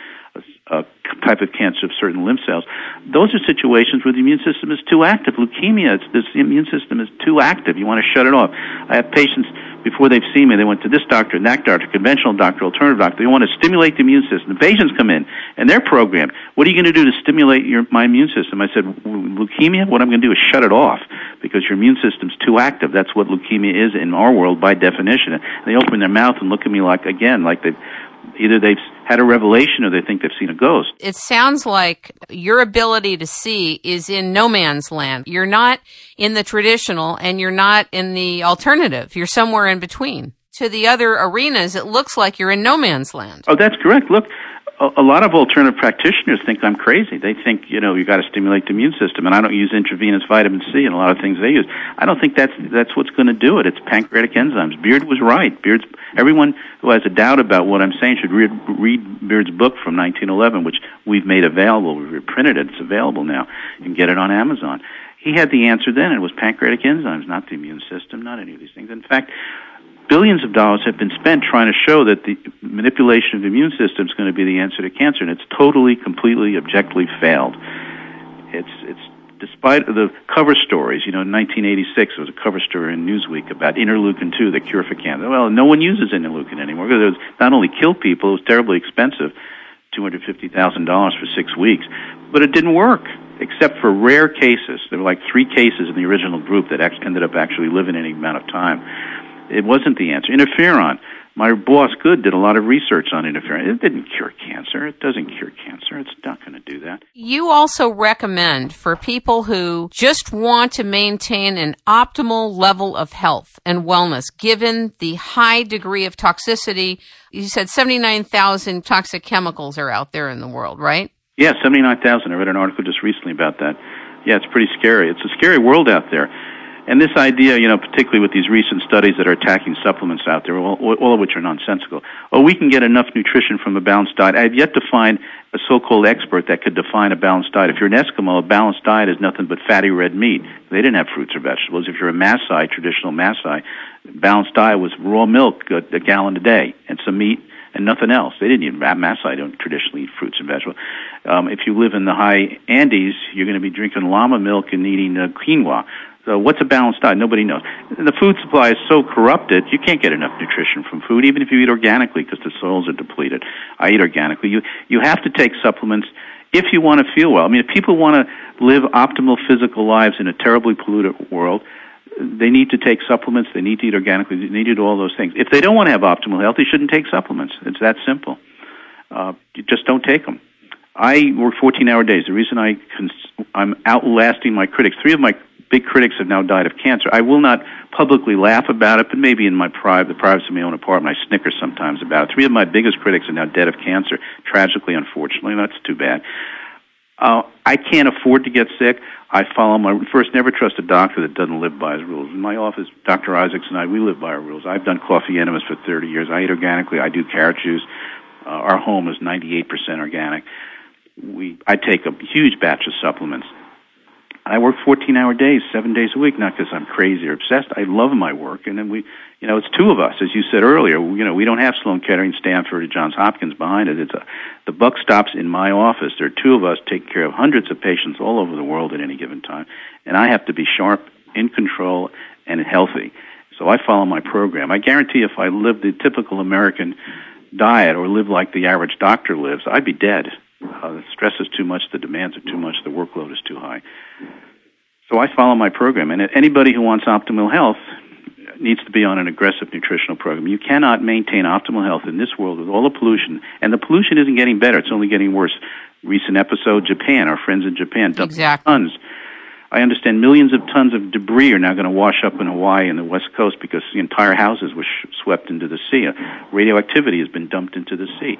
a, type of cancer of certain lymph cells. Those are situations where the immune system is too active. Leukemia, it's, this, the immune system is too active. You want to shut it off. I have patients before they've seen me, they went to this doctor and that doctor, conventional doctor, alternative doctor. They want to stimulate the immune system. The patients come in and they're programmed. What are you going to do to stimulate your, my immune system? I said, leukemia? What I'm going to do is shut it off because your immune system's too active. That's what leukemia is in our world by definition. And they open their mouth and look at me like, again, like they've either they've had a revelation or they think they've seen a ghost. It sounds like your ability to see is in no man's land. You're not in the traditional and you're not in the alternative. You're somewhere in between. To the other arenas, it looks like you're in no man's land. Oh, that's correct. Look, a, lot of alternative practitioners think I'm crazy. They think, you know, you got to stimulate the immune system, and I don't use intravenous vitamin C and a lot of things they use. I don't think that's that's what's going to do it. It's pancreatic enzymes. Beard was right. Beard's everyone who has a doubt about what I'm saying should read, read Beard's book from 1911, which we've made available. We've reprinted it. It's available now. You can get it on Amazon. He had the answer then. It was pancreatic enzymes, not the immune system, not any of these things. In fact, billions of dollars have been spent trying to show that the manipulation of the immune system is going to be the answer to cancer, and it's totally, completely, objectively failed. It's it's despite the cover stories. You know, in 1986 there was a cover story in Newsweek about interleukin 2, the cure for cancer. Well, no one uses interleukin anymore because it was not only killed people, it was terribly expensive, two hundred fifty thousand dollars for six weeks, but it didn't work except for rare cases. There were like three cases in the original group that ended up actually living any amount of time it wasn't the answer. Interferon. My boss, Good, did a lot of research on interferon. It didn't cure cancer. It doesn't cure cancer. It's not going to do that. You also recommend for people who just want to maintain an optimal level of health and wellness, given the high degree of toxicity. You said 79,000 toxic chemicals are out there in the world, right? Yeah, 79,000. I read an article just recently about that. Yeah, it's pretty scary. It's a scary world out there. And this idea, you know, particularly with these recent studies that are attacking supplements out there, all, all of which are nonsensical. Oh, we can get enough nutrition from a balanced diet. I have yet to find a so-called expert that could define a balanced diet. If you're an Eskimo, a balanced diet is nothing but fatty red meat. They didn't have fruits or vegetables. If you're a Maasai, traditional Maasai, balanced diet was raw milk, a, a gallon a day, and some meat and nothing else. They didn't eat Maasai don't traditionally eat fruits and vegetables. Um, if you live in the high Andes, you're going to be drinking llama milk and eating uh, quinoa. So what's a balanced diet? Nobody knows. The food supply is so corrupted, you can't get enough nutrition from food, even if you eat organically, because the soils are depleted. I eat organically. You you have to take supplements if you want to feel well. I mean, if people want to live optimal physical lives in a terribly polluted world, they need to take supplements. They need to eat organically. They need to do all those things. If they don't want to have optimal health, they shouldn't take supplements. It's that simple. Uh, you just don't take them. I work 14-hour days. The reason I cons- I'm outlasting my critics. Three of my big critics have now died of cancer. I will not publicly laugh about it, but maybe in my private, the privacy of my own apartment, I snicker sometimes about it. Three of my biggest critics are now dead of cancer, tragically, unfortunately. That's too bad. Uh, I can't afford to get sick. I follow my first. Never trust a doctor that doesn't live by his rules. In my office, Dr. Isaacs and I, we live by our rules. I've done coffee enemas for 30 years. I eat organically. I do carrot juice. Uh, our home is 98% organic. We, I take a huge batch of supplements I work 14 hour days, seven days a week, not because I'm crazy or obsessed. I love my work. And then we, you know, it's two of us, as you said earlier. You know, we don't have Sloan Kettering, Stanford, or Johns Hopkins behind it. It's a, the buck stops in my office. There are two of us taking care of hundreds of patients all over the world at any given time. And I have to be sharp, in control, and healthy. So I follow my program. I guarantee if I lived the typical American diet or lived like the average doctor lives, I'd be dead. Uh, the stress is too much, the demands are too much, the workload is too high. So I follow my program, and anybody who wants optimal health needs to be on an aggressive nutritional program. You cannot maintain optimal health in this world with all the pollution, and the pollution isn't getting better; it's only getting worse. Recent episode, Japan, our friends in Japan dumped exactly. tons. I understand millions of tons of debris are now going to wash up in Hawaii and the West Coast because the entire houses were sh- swept into the sea. Radioactivity has been dumped into the sea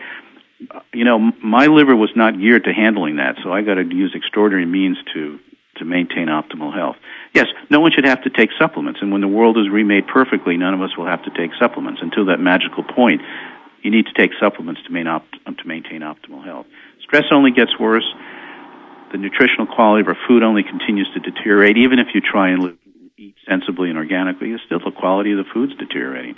you know, my liver was not geared to handling that, so I got to use extraordinary means to to maintain optimal health. Yes, no one should have to take supplements, and when the world is remade perfectly, none of us will have to take supplements until that magical point. You need to take supplements to, main op- to maintain optimal health. Stress only gets worse. The nutritional quality of our food only continues to deteriorate. Even if you try and live, eat sensibly and organically, still the quality of the food's deteriorating.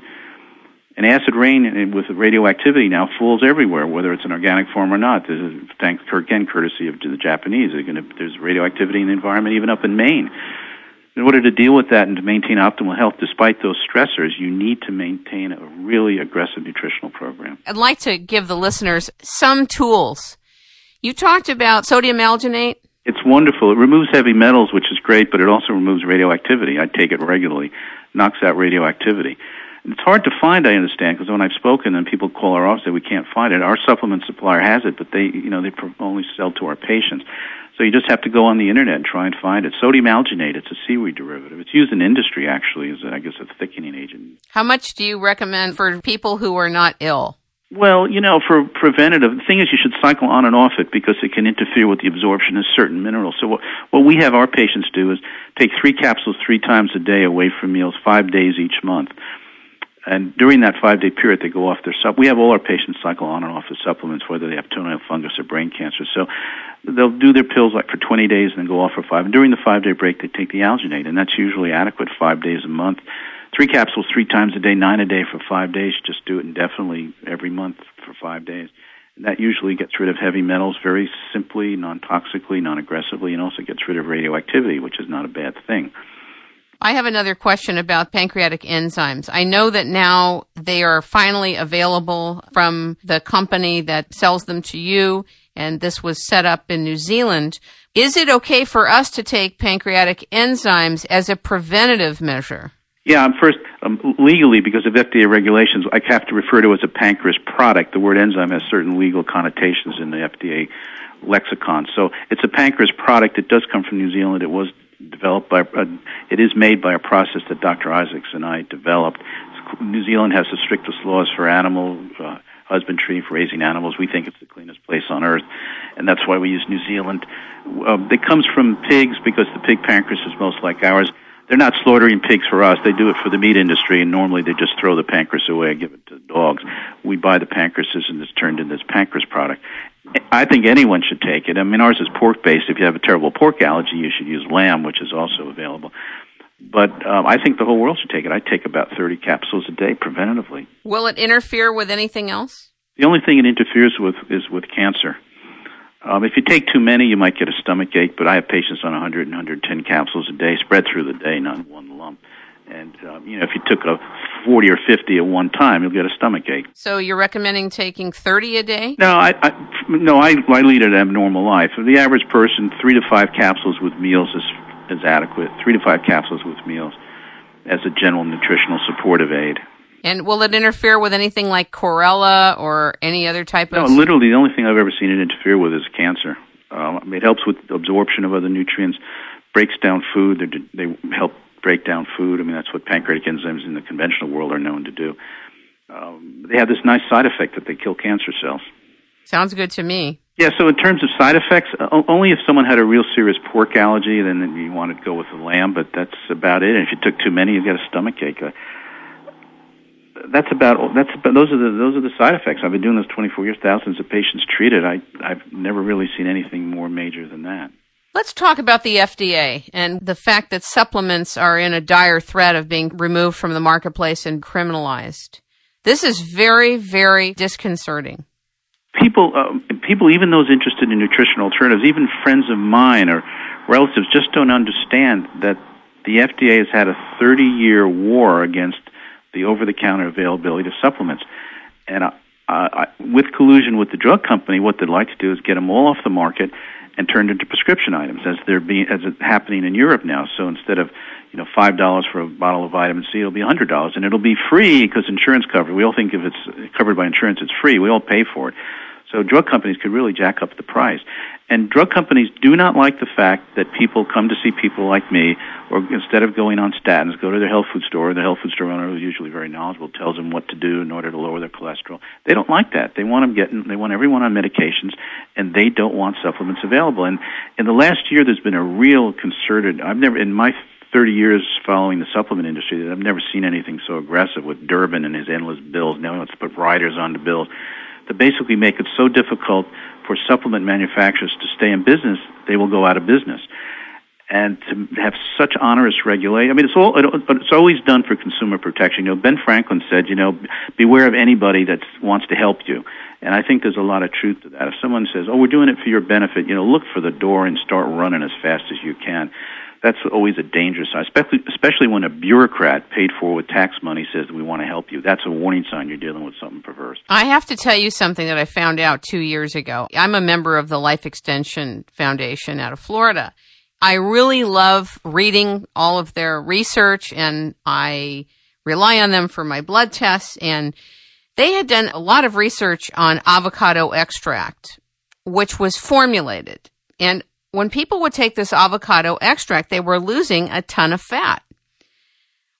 And acid rain with radioactivity now falls everywhere, whether it's an organic form or not. This is, thanks again, courtesy of the Japanese. Gonna, there's radioactivity in the environment, even up in Maine. in order to deal with that and to maintain optimal health despite those stressors, you need to maintain a really aggressive nutritional program. I'd like to give the listeners some tools. You talked about sodium alginate. It's wonderful. It removes heavy metals, which is great, but it also removes radioactivity. I take it regularly. Knocks out radioactivity. It's hard to find, I understand, because when I've spoken and people call our office, say we can't find it. Our supplement supplier has it, but they, you know, they only sell to our patients. So you just have to go on the internet and try and find it. Sodium alginate, it's a seaweed derivative. It's used in industry actually as, I guess, a thickening agent. How much do you recommend for people who are not ill? Well, you know, for preventative, the thing is you should cycle on and off it because it can interfere with the absorption of certain minerals. So what, what we have our patients do is take three capsules three times a day away from meals, five days each month. And during that five day period, they go off their sup. We have all our patients cycle on and off the supplements, whether they have toenail fungus or brain cancer. So they'll do their pills like for 20 days and then go off for five. And during the five day break, they take the alginate, and that's usually adequate five days a month. Three capsules three times a day, nine a day for five days. Just do it indefinitely every month for five days. And that usually gets rid of heavy metals very simply, non toxically, non aggressively, and also gets rid of radioactivity, which is not a bad thing. I have another question about pancreatic enzymes. I know that now they are finally available from the company that sells them to you, and this was set up in New Zealand. Is it okay for us to take pancreatic enzymes as a preventative measure? Yeah, first, um, legally, because of FDA regulations, I have to refer to it as a pancreas product. The word enzyme has certain legal connotations in the FDA lexicon. So it's a pancreas product. It does come from New Zealand. It was developed by, uh, it is made by a process that Dr. Isaacs and I developed. New Zealand has the strictest laws for animal uh, husbandry, for raising animals. We think it's the cleanest place on earth, and that's why we use New Zealand. Uh, it comes from pigs because the pig pancreas is most like ours. They're not slaughtering pigs for us. They do it for the meat industry, and normally they just throw the pancreas away and give it to dogs. We buy the pancreases, and it's turned into this pancreas product. I think anyone should take it. I mean, ours is pork based. If you have a terrible pork allergy, you should use lamb, which is also available. But um, I think the whole world should take it. I take about 30 capsules a day preventatively. Will it interfere with anything else? The only thing it interferes with is with cancer. Um, if you take too many, you might get a stomach ache, but I have patients on 100 and 110 capsules a day, spread through the day, not one lump. And um, you know, if you took a 40 or 50 at one time, you'll get a stomach ache. So you're recommending taking 30 a day? No, I, I no, I, I lead an abnormal life. For the average person, three to five capsules with meals is is adequate. Three to five capsules with meals as a general nutritional supportive aid. And will it interfere with anything like chlorella or any other type of? No, literally the only thing I've ever seen it interfere with is cancer. Um, it helps with absorption of other nutrients, breaks down food. They, they help break down food. I mean, that's what pancreatic enzymes in the conventional world are known to do. Um, they have this nice side effect that they kill cancer cells. Sounds good to me. Yeah, so in terms of side effects, only if someone had a real serious pork allergy, then you want to go with the lamb, but that's about it. And if you took too many, you get a stomach ache. Uh, that's about that's about, those are the those are the side effects. I've been doing this 24 years, thousands of patients treated. I I've never really seen anything more major than that. Let's talk about the FDA and the fact that supplements are in a dire threat of being removed from the marketplace and criminalized. This is very, very disconcerting. People, uh, people, even those interested in nutritional alternatives, even friends of mine or relatives, just don't understand that the FDA has had a 30-year war against the over-the-counter availability of supplements, and uh, with collusion with the drug company, what they'd like to do is get them all off the market and turned into prescription items as they're being as it's happening in Europe now. So instead of you know five dollars for a bottle of vitamin C, it'll be a hundred dollars, and it'll be free because insurance covered. We all think if it's covered by insurance, it's free. We all pay for it. So drug companies could really jack up the price. And drug companies do not like the fact that people come to see people like me, or instead of going on statins, go to their health food store. The health food store owner, who's usually very knowledgeable, tells them what to do in order to lower their cholesterol. They don't like that. They want them getting, they want everyone on medications, and they don't want supplements available. And in the last year, there's been a real concerted. I've never in my 30 years following the supplement industry, that I've never seen anything so aggressive with Durbin and his endless bills. Now he wants to put riders on the bills to basically make it so difficult for supplement manufacturers to stay in business, they will go out of business. And to have such onerous regulation, I mean, it's all but it's always done for consumer protection. You know, Ben Franklin said, you know, beware of anybody that wants to help you. And I think there's a lot of truth to that. If someone says, "Oh, we're doing it for your benefit," you know, look for the door and start running as fast as you can that's always a dangerous sign, especially especially when a bureaucrat paid for with tax money says we want to help you. That's a warning sign you're dealing with something perverse. I have to tell you something that I found out two years ago. I'm a member of the Life Extension Foundation out of Florida. I really love reading all of their research and I rely on them for my blood tests and they had done a lot of research on avocado extract, which was formulated. And when people would take this avocado extract, they were losing a ton of fat.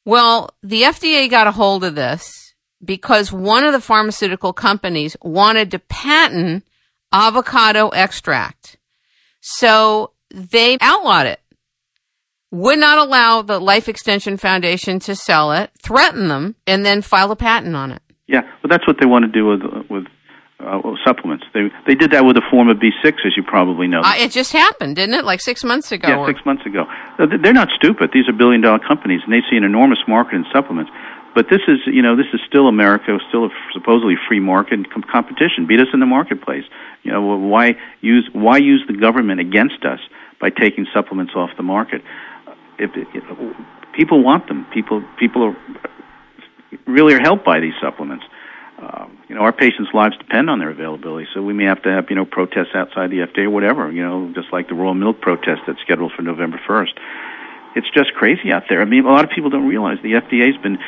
Well, the FDA got a hold of this because one of the pharmaceutical companies wanted to patent avocado extract. So they outlawed it, would not allow the Life Extension Foundation to sell it, threaten them, and then file a patent on it. Yeah, well, that's what they want to do with with uh, supplements. They they did that with a form of B6, as you probably know. Uh, it just happened, didn't it? Like six months ago. Yeah, or... six months ago. They're not stupid. These are billion dollar companies, and they see an enormous market in supplements. But this is, you know, this is still America, still a supposedly free market com- competition. Beat us in the marketplace. You know, why use why use the government against us by taking supplements off the market? If, if people want them, people people are really are helped by these supplements. Um, you know, our patients' lives depend on their availability, so we may have to have, you know, protests outside the FDA or whatever, you know, just like the Royal Milk protest that's scheduled for November 1st. It's just crazy out there. I mean, a lot of people don't realize the FDA's been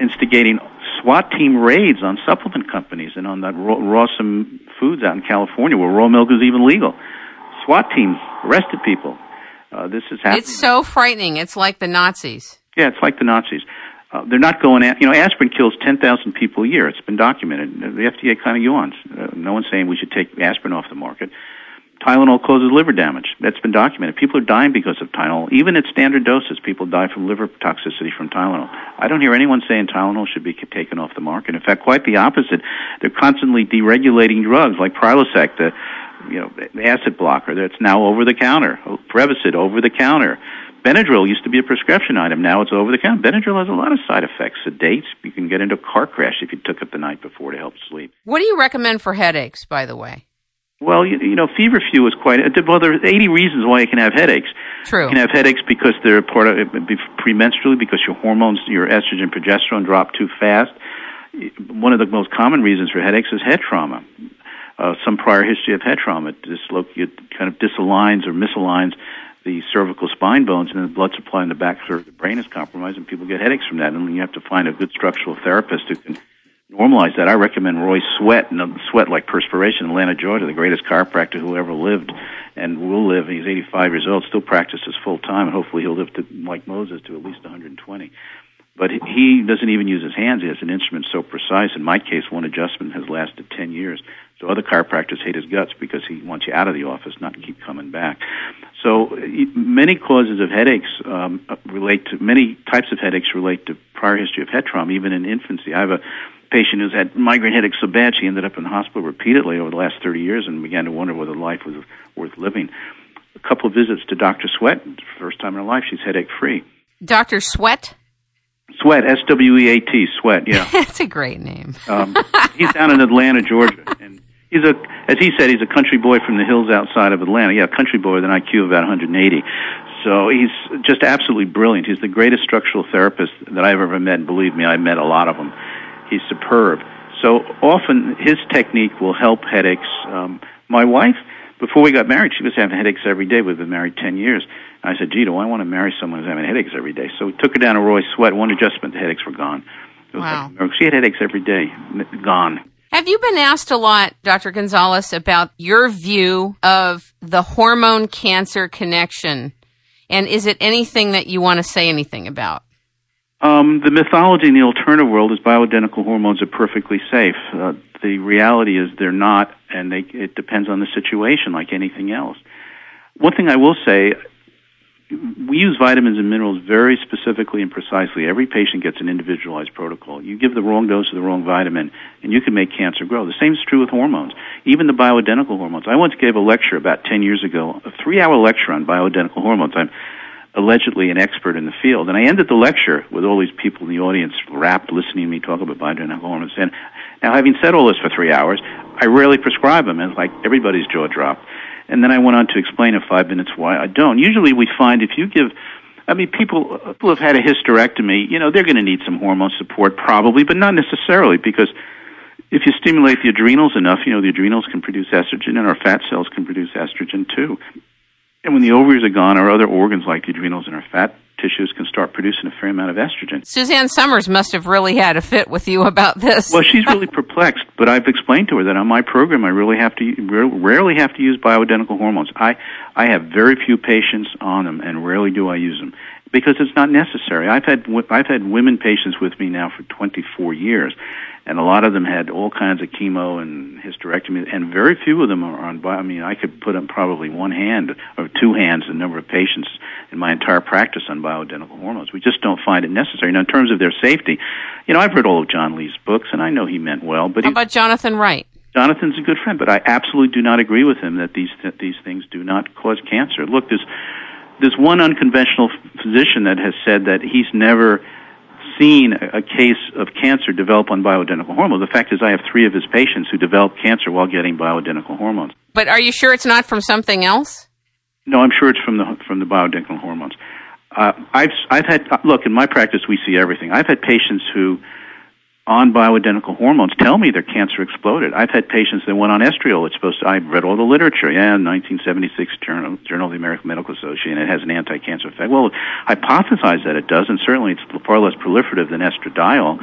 instigating SWAT team raids on supplement companies and on that Rawesome Foods out in California where raw milk is even legal. SWAT teams arrested people. Uh, this is happening. It's so frightening. It's like the Nazis. Yeah, it's like the Nazis. Uh, they're not going at, you know, aspirin kills 10,000 people a year. It's been documented. The FDA kind of yawns. Uh, no one's saying we should take aspirin off the market. Tylenol causes liver damage. That's been documented. People are dying because of Tylenol. Even at standard doses, people die from liver toxicity from Tylenol. I don't hear anyone saying Tylenol should be taken off the market. In fact, quite the opposite. They're constantly deregulating drugs like Prilosec, the you know acid blocker that's now over the counter. Prevacid over the counter. Benadryl used to be a prescription item. Now it's over the counter. Benadryl has a lot of side effects. Sedates. You can get into a car crash if you took it the night before to help sleep. What do you recommend for headaches, by the way? Well, you, you know, feverfew is quite. Well, there are 80 reasons why you can have headaches. True. You can have headaches because they're part of premenstrually, because your hormones, your estrogen, progesterone drop too fast. One of the most common reasons for headaches is head trauma. Uh, some prior history of head trauma disloc- kind of disaligns or misaligns the cervical spine bones, and the blood supply in the back of the brain is compromised, and people get headaches from that. And you have to find a good structural therapist who can normalize that. I recommend Roy Sweat, and uh, Sweat like perspiration, Atlanta, Georgia, the greatest chiropractor who ever lived and will live. He's 85 years old, still practices full time, and hopefully he'll live to, like Moses, to at least 120. But he doesn't even use his hands. He has an instrument so precise. In my case, one adjustment has lasted 10 years. So other chiropractors hate his guts because he wants you out of the office, not keep coming back. So many causes of headaches um, relate to many types of headaches relate to prior history of head trauma, even in infancy. I have a patient who's had migraine headaches so bad she ended up in the hospital repeatedly over the last 30 years and began to wonder whether life was worth living. A couple of visits to Dr. Sweat, first time in her life, she's headache free. Dr. Sweat? Sweat, S W E A T, Sweat, yeah. <laughs> That's a great name. <laughs> um, he's down in Atlanta, Georgia, and he's a, as he said, he's a country boy from the hills outside of Atlanta. Yeah, a country boy with an IQ of about 180. So he's just absolutely brilliant. He's the greatest structural therapist that I've ever met. And believe me, I met a lot of them. He's superb. So often his technique will help headaches. Um, my wife, before we got married, she was having headaches every day. We've been married 10 years. I said, gee, do I want to marry someone who's having headaches every day? So we took her down to Roy Sweat. One adjustment, the headaches were gone. wow. Like, she had headaches every day, gone. Have you been asked a lot, Dr. Gonzalez, about your view of the hormone cancer connection? And is it anything that you want to say anything about? Um, the mythology in the alternative world is bioidentical hormones are perfectly safe. Uh, the reality is they're not, and they, it depends on the situation, like anything else. One thing I will say, we use vitamins and minerals very specifically and precisely. Every patient gets an individualized protocol. You give the wrong dose of the wrong vitamin, and you can make cancer grow. The same is true with hormones, even the bioidentical hormones. I once gave a lecture about 10 years ago, a three hour lecture on bioidentical hormones. I'm allegedly an expert in the field. And I ended the lecture with all these people in the audience rapt listening to me talk about bioidentical hormones. And now, having said all this for three hours, I rarely prescribe them, and like everybody's jaw dropped. And then I went on to explain in five minutes why I don't. Usually we find if you give I mean, people who have had a hysterectomy, you know, they're going to need some hormone support probably, but not necessarily because if you stimulate the adrenals enough, you know, the adrenals can produce estrogen and our fat cells can produce estrogen too. And when the ovaries are gone, our other organs like the adrenals and our fat tissues can start producing a fair amount of estrogen. Suzanne Somers must have really had a fit with you about this. Well, she's really <laughs> perplexed, but I've explained to her that on my program I really have to rarely have to use bioidentical hormones. I I have very few patients on them, and rarely do I use them because it's not necessary. I've had I've had women patients with me now for 24 years, and a lot of them had all kinds of chemo and hysterectomy, and very few of them are on. Bio. I mean, I could put on probably one hand or two hands the number of patients in my entire practice on bioidentical hormones. We just don't find it necessary. Now, in terms of their safety, you know, I've read all of John Lee's books, and I know he meant well. But how about Jonathan Wright? Jonathan's a good friend, but I absolutely do not agree with him that these that these things do not cause cancer. Look, there's there's one unconventional physician that has said that he's never seen a case of cancer develop on bioidentical hormones. The fact is, I have three of his patients who developed cancer while getting bioidentical hormones. But are you sure it's not from something else? No, I'm sure it's from the from the bioidentical hormones. Uh, I've I've had look in my practice we see everything. I've had patients who on bioidentical hormones tell me their cancer exploded. I've had patients that went on estriol. It's supposed to, I've read all the literature. Yeah, 1976 Journal, Journal of the American Medical Association. It has an anti-cancer effect. Well, hypothesize that it does, and certainly it's far less proliferative than estradiol.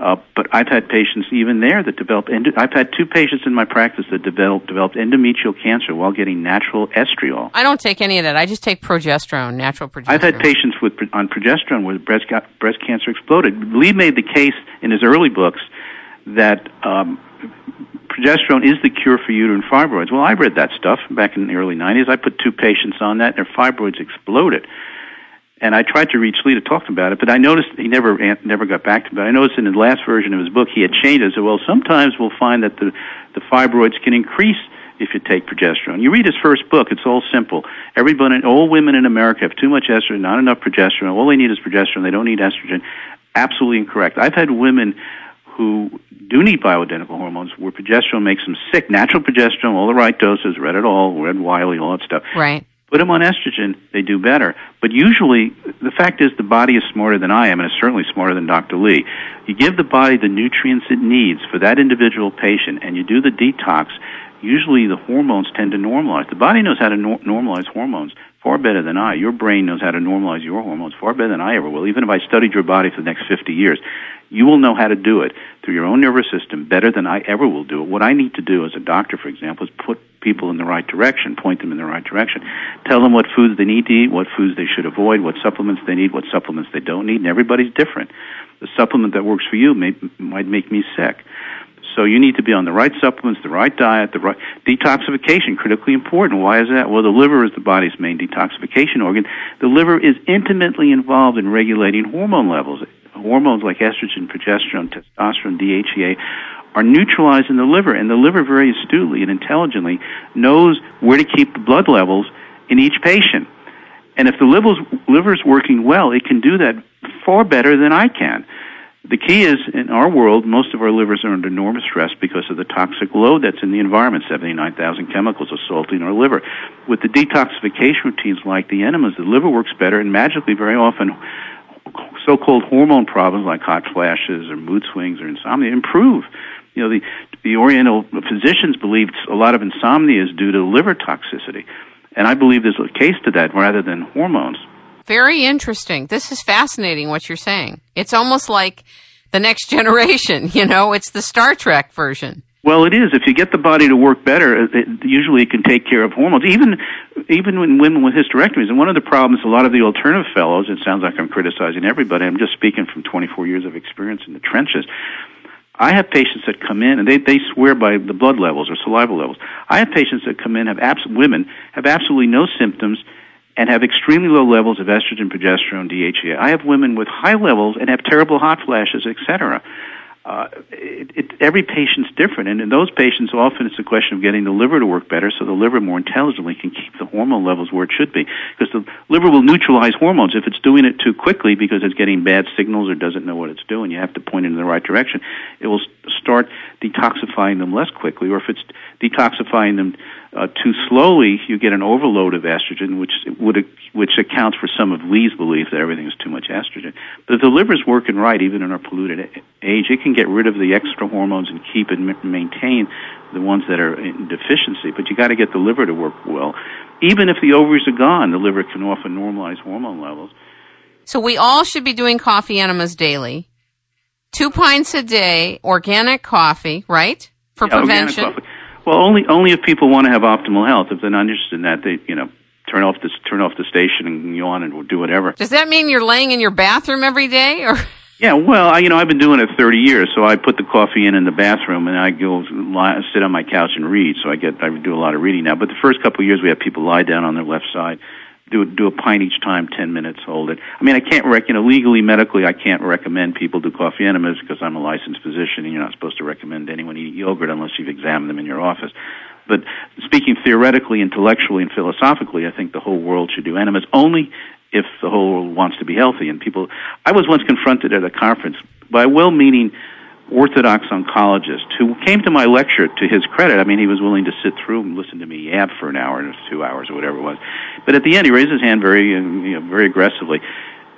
Uh, but I've had patients even there that develop. Endo- I've had two patients in my practice that developed developed endometrial cancer while getting natural estriol. I don't take any of that. I just take progesterone, natural progesterone. I've had patients with on progesterone where breast breast cancer exploded. Lee made the case in his early books that um, progesterone is the cure for uterine fibroids. Well, I read that stuff back in the early 90s. I put two patients on that, and their fibroids exploded and I tried to reach Lee to talk about it, but I noticed he never never got back to me. But I noticed in the last version of his book he had changed it. So, well, sometimes we'll find that the the fibroids can increase if you take progesterone. You read his first book; it's all simple. Everybody, all women in America have too much estrogen, not enough progesterone. All they need is progesterone; they don't need estrogen. Absolutely incorrect. I've had women who do need bioidentical hormones where progesterone makes them sick. Natural progesterone, all the right doses, read it all, read Wiley, all that stuff. Right put them on estrogen, they do better. But usually, the fact is the body is smarter than I am, and it's certainly smarter than Dr. Lee. You give the body the nutrients it needs for that individual patient, and you do the detox, usually the hormones tend to normalize. The body knows how to no- normalize hormones far better than I. Your brain knows how to normalize your hormones far better than I ever will. Even if I studied your body for the next 50 years, you will know how to do it through your own nervous system better than I ever will do it. What I need to do as a doctor, for example, is put people in the right direction, point them in the right direction, tell them what foods they need to eat, what foods they should avoid, what supplements they need, what supplements they don't need, and everybody's different. The supplement that works for you may, might make me sick. So you need to be on the right supplements, the right diet, the right detoxification, critically important. Why is that? Well, the liver is the body's main detoxification organ. The liver is intimately involved in regulating hormone levels. Hormones like estrogen, progesterone, testosterone, DHEA are neutralized in the liver, and the liver very astutely and intelligently knows where to keep the blood levels in each patient. And if the liver is working well, it can do that far better than I can. The key is in our world, most of our livers are under enormous stress because of the toxic load that's in the environment. 79,000 chemicals assaulting our liver. With the detoxification routines like the enemas, the liver works better and magically very often so-called hormone problems like hot flashes or mood swings or insomnia improve you know, the the Oriental physicians believe a lot of insomnia is due to liver toxicity, and I believe there's a case to that rather than hormones. Very interesting. This is fascinating what you're saying. It's almost like the next <laughs> generation. You know, it's the Star Trek version. Well, it is. If you get the body to work better, uh, it, usually it can take care of hormones. Even even when women with hysterectomies, and one of the problems, a lot of the alternative fellows. It sounds like I'm criticizing everybody. I'm just speaking from 24 years of experience in the trenches. I have patients that come in and they, they swear by the blood levels or saliva levels. I have patients that come in have abs- women have absolutely no symptoms and have extremely low levels of estrogen, progesterone, DHEA. I have women with high levels and have terrible hot flashes, etc uh, it, it, every patient's different, and in those patients, often it's a question of getting the liver to work better, so the liver more intelligently can keep the hormone levels where it should be. Because the liver will neutralize hormones if it's doing it too quickly because it's getting bad signals or doesn't know what it's doing. You have to point it in the right direction. It will start detoxifying them less quickly, or if it's detoxifying them uh, too slowly, you get an overload of estrogen, which would which accounts for some of Lee's belief that everything is too much estrogen. But if the liver's working right, even in our polluted age, it can get rid of the extra hormones and keep and maintain the ones that are in deficiency. But you got to get the liver to work well. Even if the ovaries are gone, the liver can often normalize hormone levels. So we all should be doing coffee enemas daily. Two pints a day, organic coffee, right? For yeah, prevention. Well, only only if people want to have optimal health. If they're not interested in that, they you know turn off this turn off the station and yawn and do whatever. Does that mean you're laying in your bathroom every day, or? Yeah, well, I, you know, I've been doing it 30 years, so I put the coffee in in the bathroom, and I go lie, sit on my couch and read. So I get I do a lot of reading now. But the first couple of years, we have people lie down on their left side, do do a pint each time, 10 minutes, hold it. I mean, I can't rec, you know, legally, medically, I can't recommend people do coffee enemas because I'm a licensed physician, and you're not supposed to recommend anyone eat yogurt unless you've examined them in your office. But speaking theoretically, intellectually, and philosophically, I think the whole world should do enemas only if the whole world wants to be healthy. And people, I was once confronted at a conference by a well-meaning orthodox oncologist who came to my lecture to his credit. I mean, he was willing to sit through and listen to me yap for an hour or two hours or whatever it was. But at the end, he raised his hand very, uh, you know, very aggressively,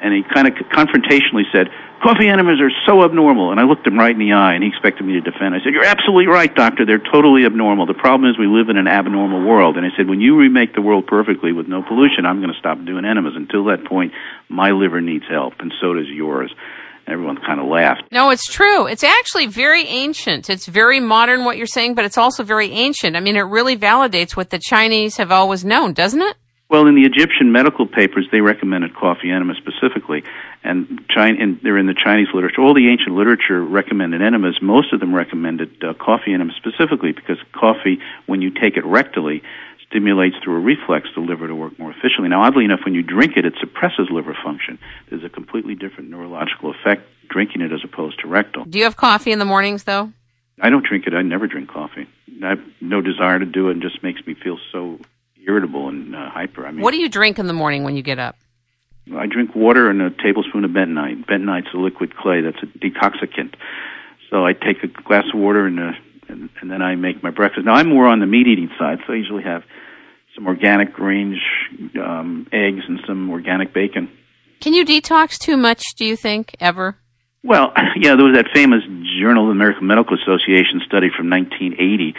and he kind of confrontationally said, coffee enemas are so abnormal. And I looked him right in the eye, and he expected me to defend. I said, You're absolutely right, doctor. They're totally abnormal. The problem is we live in an abnormal world. And I said, When you remake the world perfectly with no pollution, I'm going to stop doing enemas. Until that point, my liver needs help, and so does yours. Everyone kind of laughed. No, it's true. It's actually very ancient. It's very modern what you're saying, but it's also very ancient. I mean, it really validates what the Chinese have always known, doesn't it? Well, in the Egyptian medical papers, they recommended coffee enema specifically, and, China, and they're in the Chinese literature. All the ancient literature recommended enemas. Most of them recommended uh, coffee enema specifically because coffee, when you take it rectally, stimulates through a reflex the liver to work more efficiently. Now, oddly enough, when you drink it, it suppresses liver function. There's a completely different neurological effect drinking it as opposed to rectal. Do you have coffee in the mornings, though? I don't drink it. I never drink coffee. I have no desire to do it, and just makes me feel so irritable and uh, hyper. I mean, what do you drink in the morning when you get up? I drink water and a tablespoon of bentonite. Bentonite's a liquid clay that's a detoxicant. So I take a glass of water and, uh, and and then I make my breakfast. Now I'm more on the meat eating side, so I usually have some organic range um, eggs and some organic bacon. Can you detox too much? Do you think ever? Well, <laughs> yeah, there was that famous Journal of the American Medical Association study from 1980,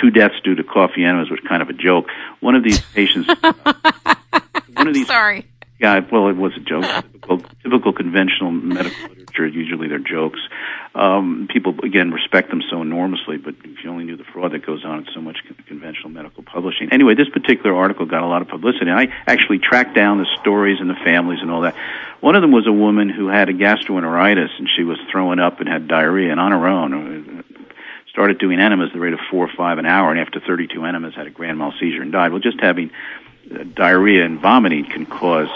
two deaths due to coffee enemas, which was kind of a joke. One of these patients, <laughs> one of these, sorry, yeah, well, it was a joke. typical, typical conventional medical literature, usually they're jokes. Um, people again respect them so enormously, but if you only knew the fraud that goes on in so much conventional medical publishing. Anyway, this particular article got a lot of publicity. I actually tracked down the stories and the families and all that. One of them was a woman who had a gastroenteritis and she was throwing up and had diarrhea, and on her own uh, started doing enemas at the rate of four or five an hour, and after 32 enemas had a grand mal seizure and died. Well, just having uh, diarrhea and vomiting can cause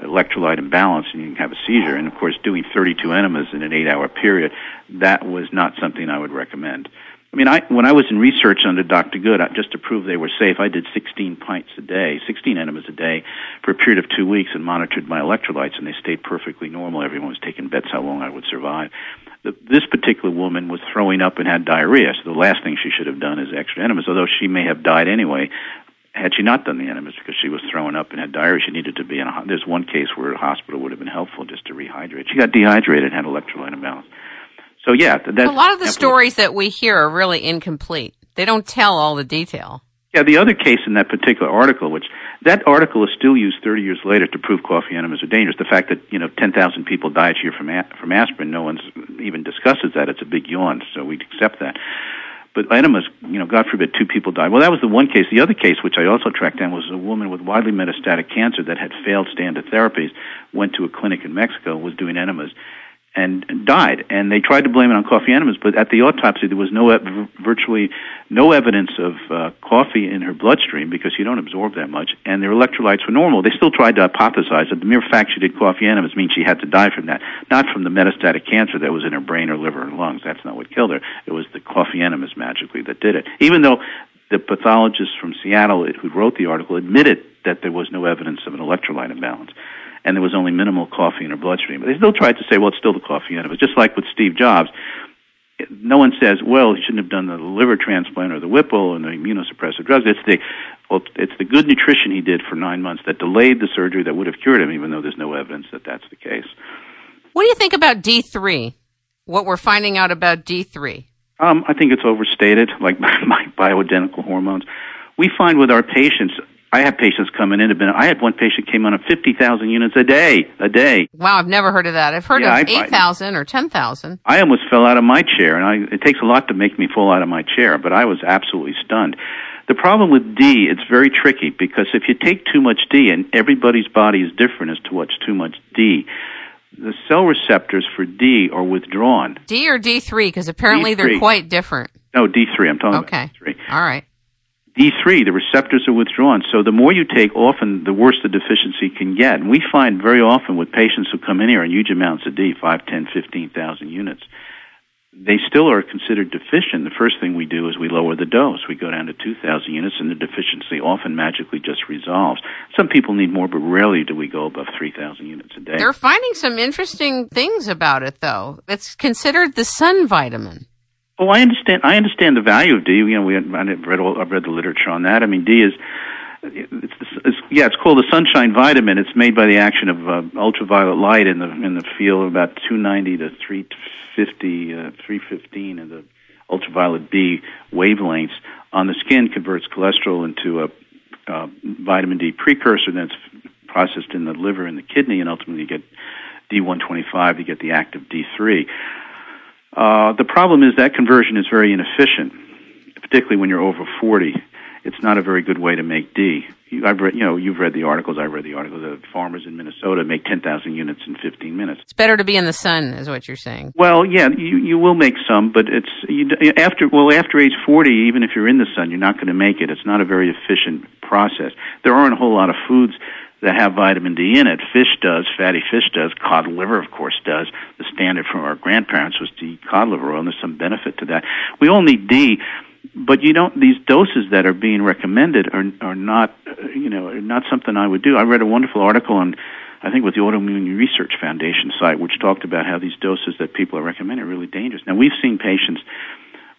electrolyte imbalance and you can have a seizure. And of course, doing 32 enemas in an eight-hour period, that was not something I would recommend. I mean, I, when I was in research under Dr. Good, just to prove they were safe, I did 16 pints a day, 16 enemas a day, for a period of two weeks and monitored my electrolytes, and they stayed perfectly normal. Everyone was taking bets how long I would survive. The, this particular woman was throwing up and had diarrhea, so the last thing she should have done is extra enemas, although she may have died anyway had she not done the enemas because she was throwing up and had diarrhea, she needed to be in a. There's one case where a hospital would have been helpful just to rehydrate. She got dehydrated and had electrolyte imbalance. So yeah, that's a lot of the stories that we hear are really incomplete. They don't tell all the detail. Yeah, the other case in that particular article, which that article is still used 30 years later to prove coffee enemas are dangerous. The fact that you know 10,000 people die each year from from aspirin, no one's even discusses that. It's a big yawn, so we accept that. But enemas, you know, God forbid, two people died. Well, that was the one case. The other case, which I also tracked down, was a woman with widely metastatic cancer that had failed standard therapies, went to a clinic in Mexico, was doing enemas, and died. And they tried to blame it on coffee enemas, but at the autopsy there was no virtually no evidence of uh, coffee in her bloodstream because you don't absorb that much, and their electrolytes were normal. They still tried to hypothesize that the mere fact she did coffee enemas means she had to die from that, not from the metastatic cancer that was in her brain or liver or lungs. That's not what killed her. It was the coffee enemas magically that did it. Even though the pathologist from Seattle who wrote the article admitted that there was no evidence of an electrolyte imbalance and there was only minimal coffee in her bloodstream. But they still tried to say, well, it's still the coffee in it. But just like with Steve Jobs, no one says, well, he shouldn't have done the liver transplant or the Whipple and the immunosuppressive drugs. It's the well, it's the good nutrition he did for nine months that delayed the surgery that would have cured him, even though there's no evidence that that's the case. What do you think about D3? What we're finding out about D3? Um, I think it's overstated, like <laughs> my bioidentical hormones. We find with our patients, I have patients coming in. Have been, I had one patient came on at fifty thousand units a day, a day. Wow, I've never heard of that. I've heard Yeah, of I- eight thousand or ten thousand. I almost fell out of my chair, and I, it takes a lot to make me fall out of my chair, but I was absolutely stunned. The problem with D, it's very tricky because if you take too much D, and everybody's body is different as to what's too much D, the cell receptors for D are withdrawn. D or D three? Because apparently they're quite different. No, D3, I'm talking Okay. about D3. All right. D3, the receptors are withdrawn. So the more you take, often the worse the deficiency can get. And we find very often with patients who come in here on huge amounts of D, 5, 10, 15,000 units, they still are considered deficient. The first thing we do is we lower the dose. We go down to 2,000 units, and the deficiency often magically just resolves. Some people need more, but rarely do we go above 3,000 units a day. They're finding some interesting things about it, though. It's considered the sun vitamin. Oh, I understand. I understand the value of D. You know, we I've read all, I've read the literature on that. I mean, D is it's, it's yeah, it's called the sunshine vitamin. It's made by the action of uh, ultraviolet light in the in the field of about 290 to 350, uh, 315 of the ultraviolet B wavelengths on the skin converts cholesterol into a uh, vitamin D precursor that's processed in the liver and the kidney, and ultimately you get D125. You get the active D3. Uh, the problem is that conversion is very inefficient, particularly when you're over 40. It's not a very good way to make D. You, I've read, you know, you've read the articles. I've read the articles. The farmers in Minnesota make 10,000 units in 15 minutes. It's better to be in the sun, is what you're saying. Well, yeah, you you will make some, but it's you, after well after age 40, even if you're in the sun, you're not going to make it. It's not a very efficient process. There aren't a whole lot of foods that have vitamin D in it. Fish does, fatty fish does, cod liver, of course, does. The standard from our grandparents was to eat cod liver oil, and there's some benefit to that. We all need D, but you don't. These doses that are being recommended are are not, you know, are not something I would do. I read a wonderful article on. I think with the Autoimmune Research Foundation site, which talked about how these doses that people are recommending are really dangerous. Now we've seen patients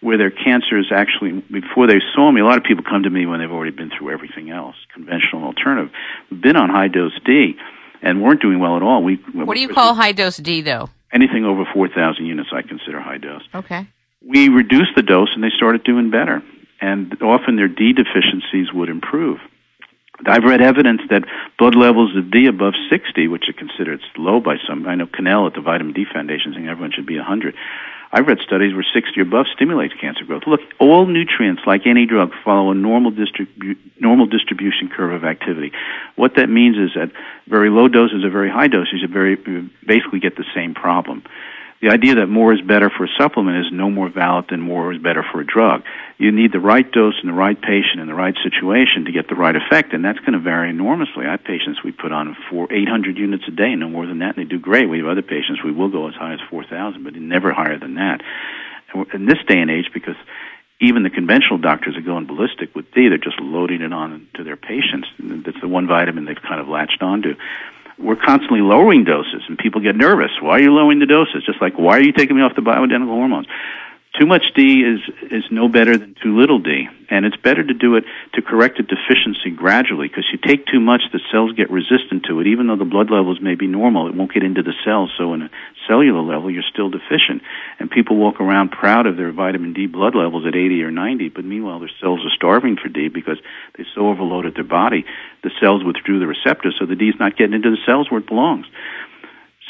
where their cancer is actually before they saw me. A lot of people come to me when they've already been through everything else, conventional and alternative, been on high dose D, and weren't doing well at all. We What do you call high dose D, though? anything over four thousand units? I consider high dose. Okay. We reduced the dose, and they started doing better. And often their D deficiencies would improve. I've read evidence that blood levels of D above 60, which are considered low by some, I know Cannell at the Vitamin D Foundation saying everyone should be 100. I've read studies where 60 or above stimulates cancer growth. Look, all nutrients, like any drug, follow a normal, distribu- normal distribution curve of activity. What that means is that very low doses or very high doses, you very, basically get the same problem. The idea that more is better for a supplement is no more valid than more is better for a drug. You need the right dose and the right patient in the right situation to get the right effect, and that's going to vary enormously. I have patients we put on for 800 units a day, no more than that, and they do great. We have other patients we will go as high as 4,000, but never higher than that. And in this day and age, because even the conventional doctors are going ballistic with D, they're just loading it on to their patients. And That's the one vitamin they've kind of latched onto we're constantly lowering doses and people get nervous. Why are you lowering the doses? Just like why are you taking me off the bioidentical hormones? Too much D is is no better than too little D, and it's better to do it to correct a deficiency gradually. Because you take too much, the cells get resistant to it. Even though the blood levels may be normal, it won't get into the cells. So, in a cellular level, you're still deficient. And people walk around proud of their vitamin D blood levels at 80 or 90, but meanwhile, their cells are starving for D because they so overloaded their body. The cells withdrew the receptors, so the D is not getting into the cells where it belongs.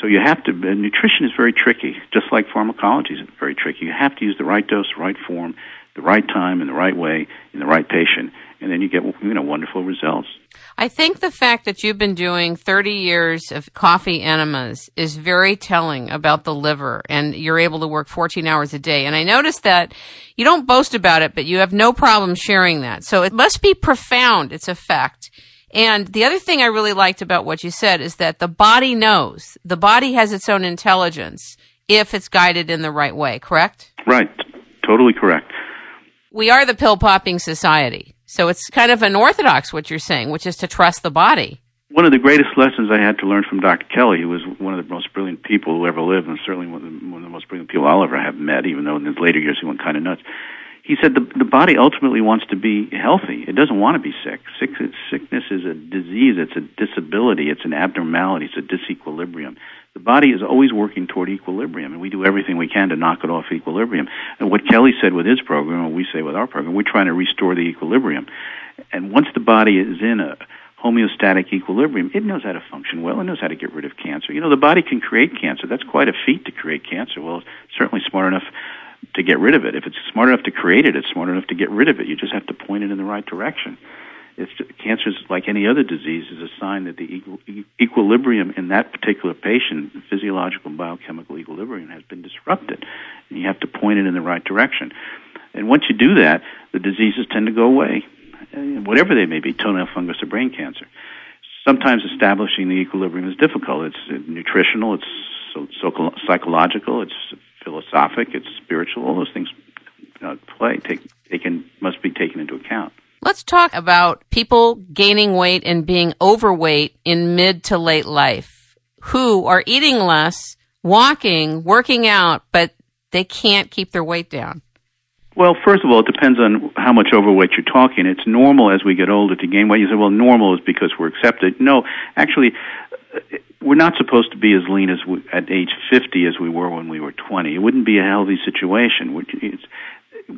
So you have to. Nutrition is very tricky, just like pharmacology is very tricky. You have to use the right dose, the right form, the right time, in the right way, in the right patient, and then you get you know wonderful results. I think the fact that you've been doing 30 years of coffee enemas is very telling about the liver and you're able to work 14 hours a day. And I noticed that you don't boast about it, but you have no problem sharing that. So it must be profound, its effect. And the other thing I really liked about what you said is that the body knows. The body has its own intelligence if it's guided in the right way, correct? Right, totally correct. We are the pill popping society. So it's kind of unorthodox what you're saying, which is to trust the body. one of the greatest lessons I had to learn from Dr. Kelley, who was one of the most brilliant people who ever lived, and certainly one of the, one of the most brilliant people I'll ever have met, even though in his later years he went kind of nuts. He said the, the body ultimately wants to be healthy. It doesn't want to be sick. sick. Sickness is a disease. It's a disability. It's an abnormality. It's a disequilibrium. The body is always working toward equilibrium, and we do everything we can to knock it off equilibrium. And what Kelley said with his program, and we say with our program, we're trying to restore the equilibrium. And once the body is in a homeostatic equilibrium, it knows how to function well. It knows how to get rid of cancer. You know, the body can create cancer. That's quite a feat to create cancer. Well, it's certainly smart enough to get rid of it. If it's smart enough to create it, it's smart enough to get rid of it. You just have to point it in the right direction. It's cancer is like any other disease is a sign that the equilibrium in that particular patient, physiological and biochemical equilibrium, has been disrupted, and you have to point it in the right direction. And once you do that, the diseases tend to go away. Whatever they may be, toenail fungus or brain cancer. Sometimes establishing the equilibrium is difficult. It's nutritional, it's so, psychological, it's philosophic, it's spiritual. All those things uh, play take taken must be taken into account. Let's talk about people gaining weight and being overweight in mid to late life who are eating less, walking, working out, but they can't keep their weight down. Well, first of all, it depends on how much overweight you're talking. It's normal as we get older to gain weight. You say, well, normal is because we're accepted. No, actually, we're not supposed to be as lean as we, at age 50 as we were when we were 20. It wouldn't be a healthy situation.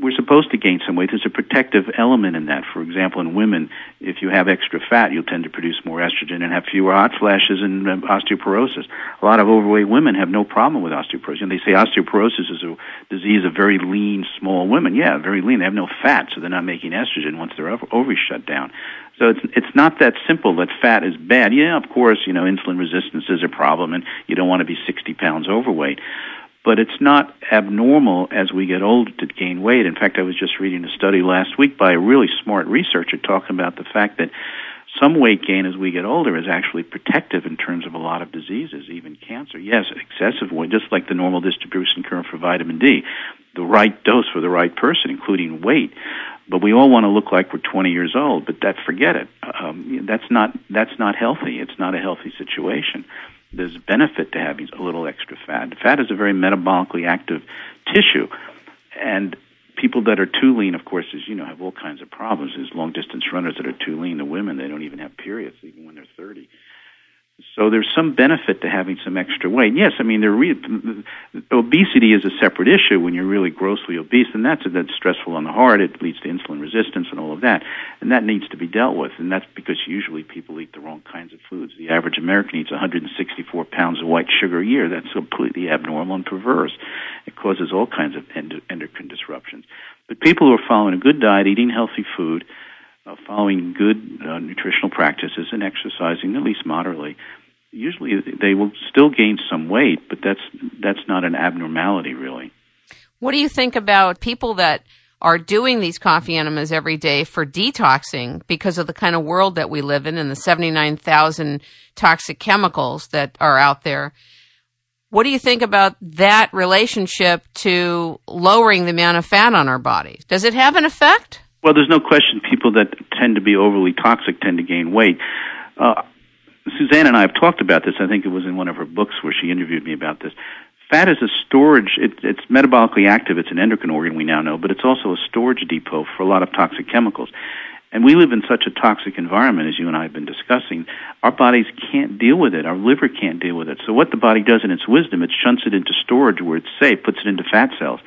We're supposed to gain some weight. There's a protective element in that. For example, in women, if you have extra fat, you'll tend to produce more estrogen and have fewer hot flashes and um, osteoporosis. A lot of overweight women have no problem with osteoporosis. And they say osteoporosis is a disease of very lean, small women. Yeah, very lean. They have no fat, so they're not making estrogen once their ovaries shut down. So it's it's not that simple that fat is bad. Yeah, of course, you know, insulin resistance is a problem, and you don't want to be 60 pounds overweight but it's not abnormal as we get older to gain weight. In fact, I was just reading a study last week by a really smart researcher talking about the fact that some weight gain as we get older is actually protective in terms of a lot of diseases, even cancer. Yes, excessive weight, just like the normal distribution curve for vitamin D, the right dose for the right person, including weight. But we all want to look like we're 20 years old, but that forget it. Um, that's not that's not healthy. It's not a healthy situation there's benefit to having a little extra fat. Fat is a very metabolically active tissue, and people that are too lean, of course, as you know, have all kinds of problems. There's long distance runners that are too lean. The women, they don't even have periods, even when they're 30. So there's some benefit to having some extra weight. Yes, I mean, there re- obesity is a separate issue when you're really grossly obese, and that's that's stressful on the heart. It leads to insulin resistance and all of that, and that needs to be dealt with. And that's because usually people eat the wrong kinds of foods. The average American eats 164 pounds of white sugar a year. That's completely abnormal and perverse. It causes all kinds of endocrine disruptions. But people who are following a good diet, eating healthy food, following good uh, nutritional practices and exercising at least moderately, usually they will still gain some weight, but that's that's not an abnormality really. What do you think about people that are doing these coffee enemas every day for detoxing because of the kind of world that we live in and the 79,000 toxic chemicals that are out there? What do you think about that relationship to lowering the amount of fat on our bodies? Does it have an effect? Well, there's no question people that tend to be overly toxic tend to gain weight. Uh, Suzanne and I have talked about this. I think it was in one of her books where she interviewed me about this. Fat is a storage, it, it's metabolically active. It's an endocrine organ, we now know, but it's also a storage depot for a lot of toxic chemicals. And we live in such a toxic environment, as you and I have been discussing, our bodies can't deal with it. Our liver can't deal with it. So what the body does in its wisdom, it shunts it into storage where it's safe, puts it into fat cells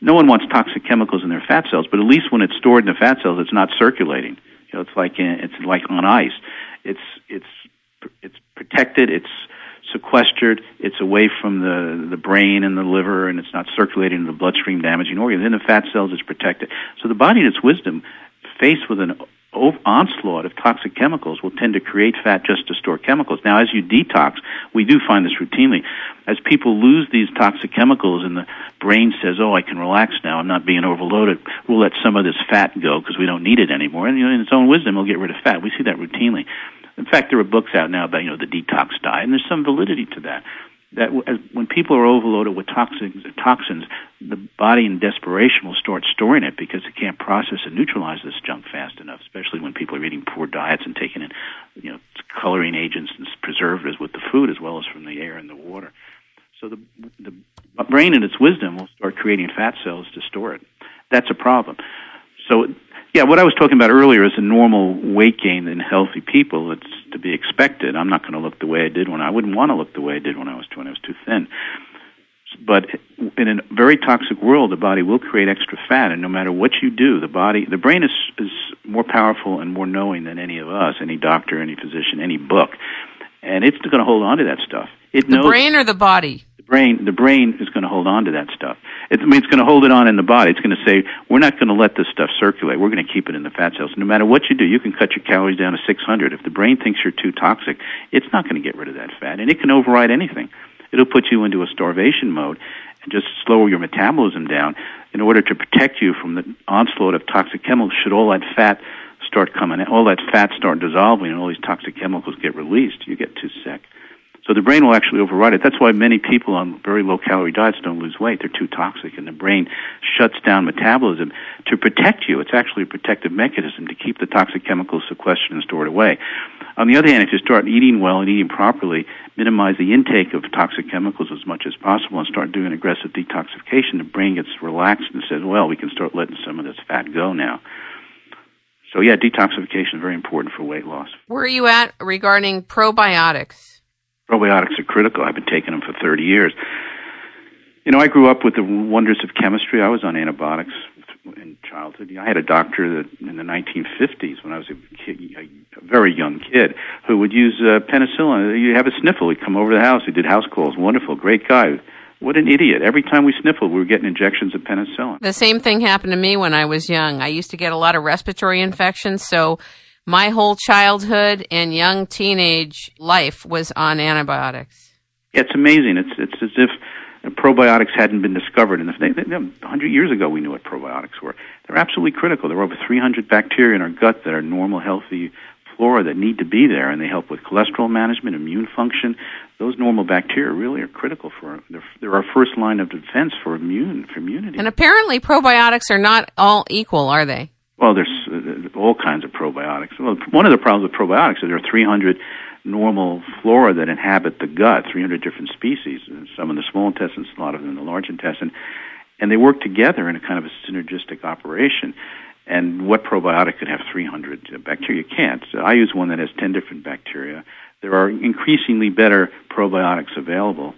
no one wants toxic chemicals in their fat cells, but at least when it's stored in the fat cells, it's not circulating. You know, it's like in, it's like on ice. It's it's it's protected. It's sequestered. It's away from the the brain and the liver, and it's not circulating in the bloodstream, damaging organs. In the fat cells, it's protected. So the body, in its wisdom, faced with an onslaught of toxic chemicals will tend to create fat just to store chemicals. Now, as you detox, we do find this routinely. As people lose these toxic chemicals and the brain says, oh, I can relax now, I'm not being overloaded, we'll let some of this fat go because we don't need it anymore. And you know, in its own wisdom, it'll get rid of fat. We see that routinely. In fact, there are books out now about, you know, the detox diet, and there's some validity to that. That when people are overloaded with toxins, toxins, the body in desperation will start storing it because it can't process and neutralize this junk fast enough. Especially when people are eating poor diets and taking in, you know, coloring agents and preservatives with the food as well as from the air and the water. So the the brain, in its wisdom, will start creating fat cells to store it. That's a problem. So yeah, what I was talking about earlier is a normal weight gain in healthy people. It's to be expected. I'm not going to look the way I did when I wouldn't want to look the way I did when I was when I was too thin. But in a very toxic world, the body will create extra fat, and no matter what you do, the body, the brain is is more powerful and more knowing than any of us, any doctor, any physician, any book, and it's going to hold on to that stuff. It the knows, brain or the body The brain, the brain is going to hold on to that stuff. It, I mean, it's going to hold it on in the body. It's going to say, we're not going to let this stuff circulate. We're going to keep it in the fat cells. No matter what you do, you can cut your calories down to 600. If the brain thinks you're too toxic, it's not going to get rid of that fat, and it can override anything. It'll put you into a starvation mode and just slow your metabolism down in order to protect you from the onslaught of toxic chemicals. Should all that fat start coming, all that fat start dissolving, and all these toxic chemicals get released, you get too sick. So the brain will actually override it. That's why many people on very low calorie diets don't lose weight. They're too toxic, and the brain shuts down metabolism to protect you. It's actually a protective mechanism to keep the toxic chemicals sequestered and stored away. On the other hand, if you start eating well and eating properly, minimize the intake of toxic chemicals as much as possible, and start doing aggressive detoxification, the brain gets relaxed and says, well, we can start letting some of this fat go now. So yeah, detoxification is very important for weight loss. Where are you at regarding probiotics? Probiotics are critical. I've been taking them for 30 years. You know, I grew up with the wonders of chemistry. I was on antibiotics in childhood. I had a doctor that in the 1950s, when I was a, kid, a very young kid, who would use uh, penicillin. You have a sniffle, he'd come over to the house. He did house calls. Wonderful, great guy. What an idiot. Every time we sniffled, we were getting injections of penicillin. The same thing happened to me when I was young. I used to get a lot of respiratory infections, so my whole childhood and young teenage life was on antibiotics. Yeah, it's amazing. It's it's as if probiotics hadn't been discovered. And if they, a hundred years ago, we knew what probiotics were. They're absolutely critical. There are over 300 bacteria in our gut that are normal, healthy flora that need to be there, and they help with cholesterol management, immune function. Those normal bacteria really are critical for. They're, they're our first line of defense for immune for immunity. And apparently, probiotics are not all equal, are they? Well, there's uh, all kinds of probiotics. Well, one of the problems with probiotics is there are 300 normal flora that inhabit the gut, 300 different species, some in the small intestine, a lot of them in the large intestine, and they work together in a kind of a synergistic operation. And what probiotic could have 300 bacteria? Can't. So I use one that has 10 different bacteria. There are increasingly better probiotics available.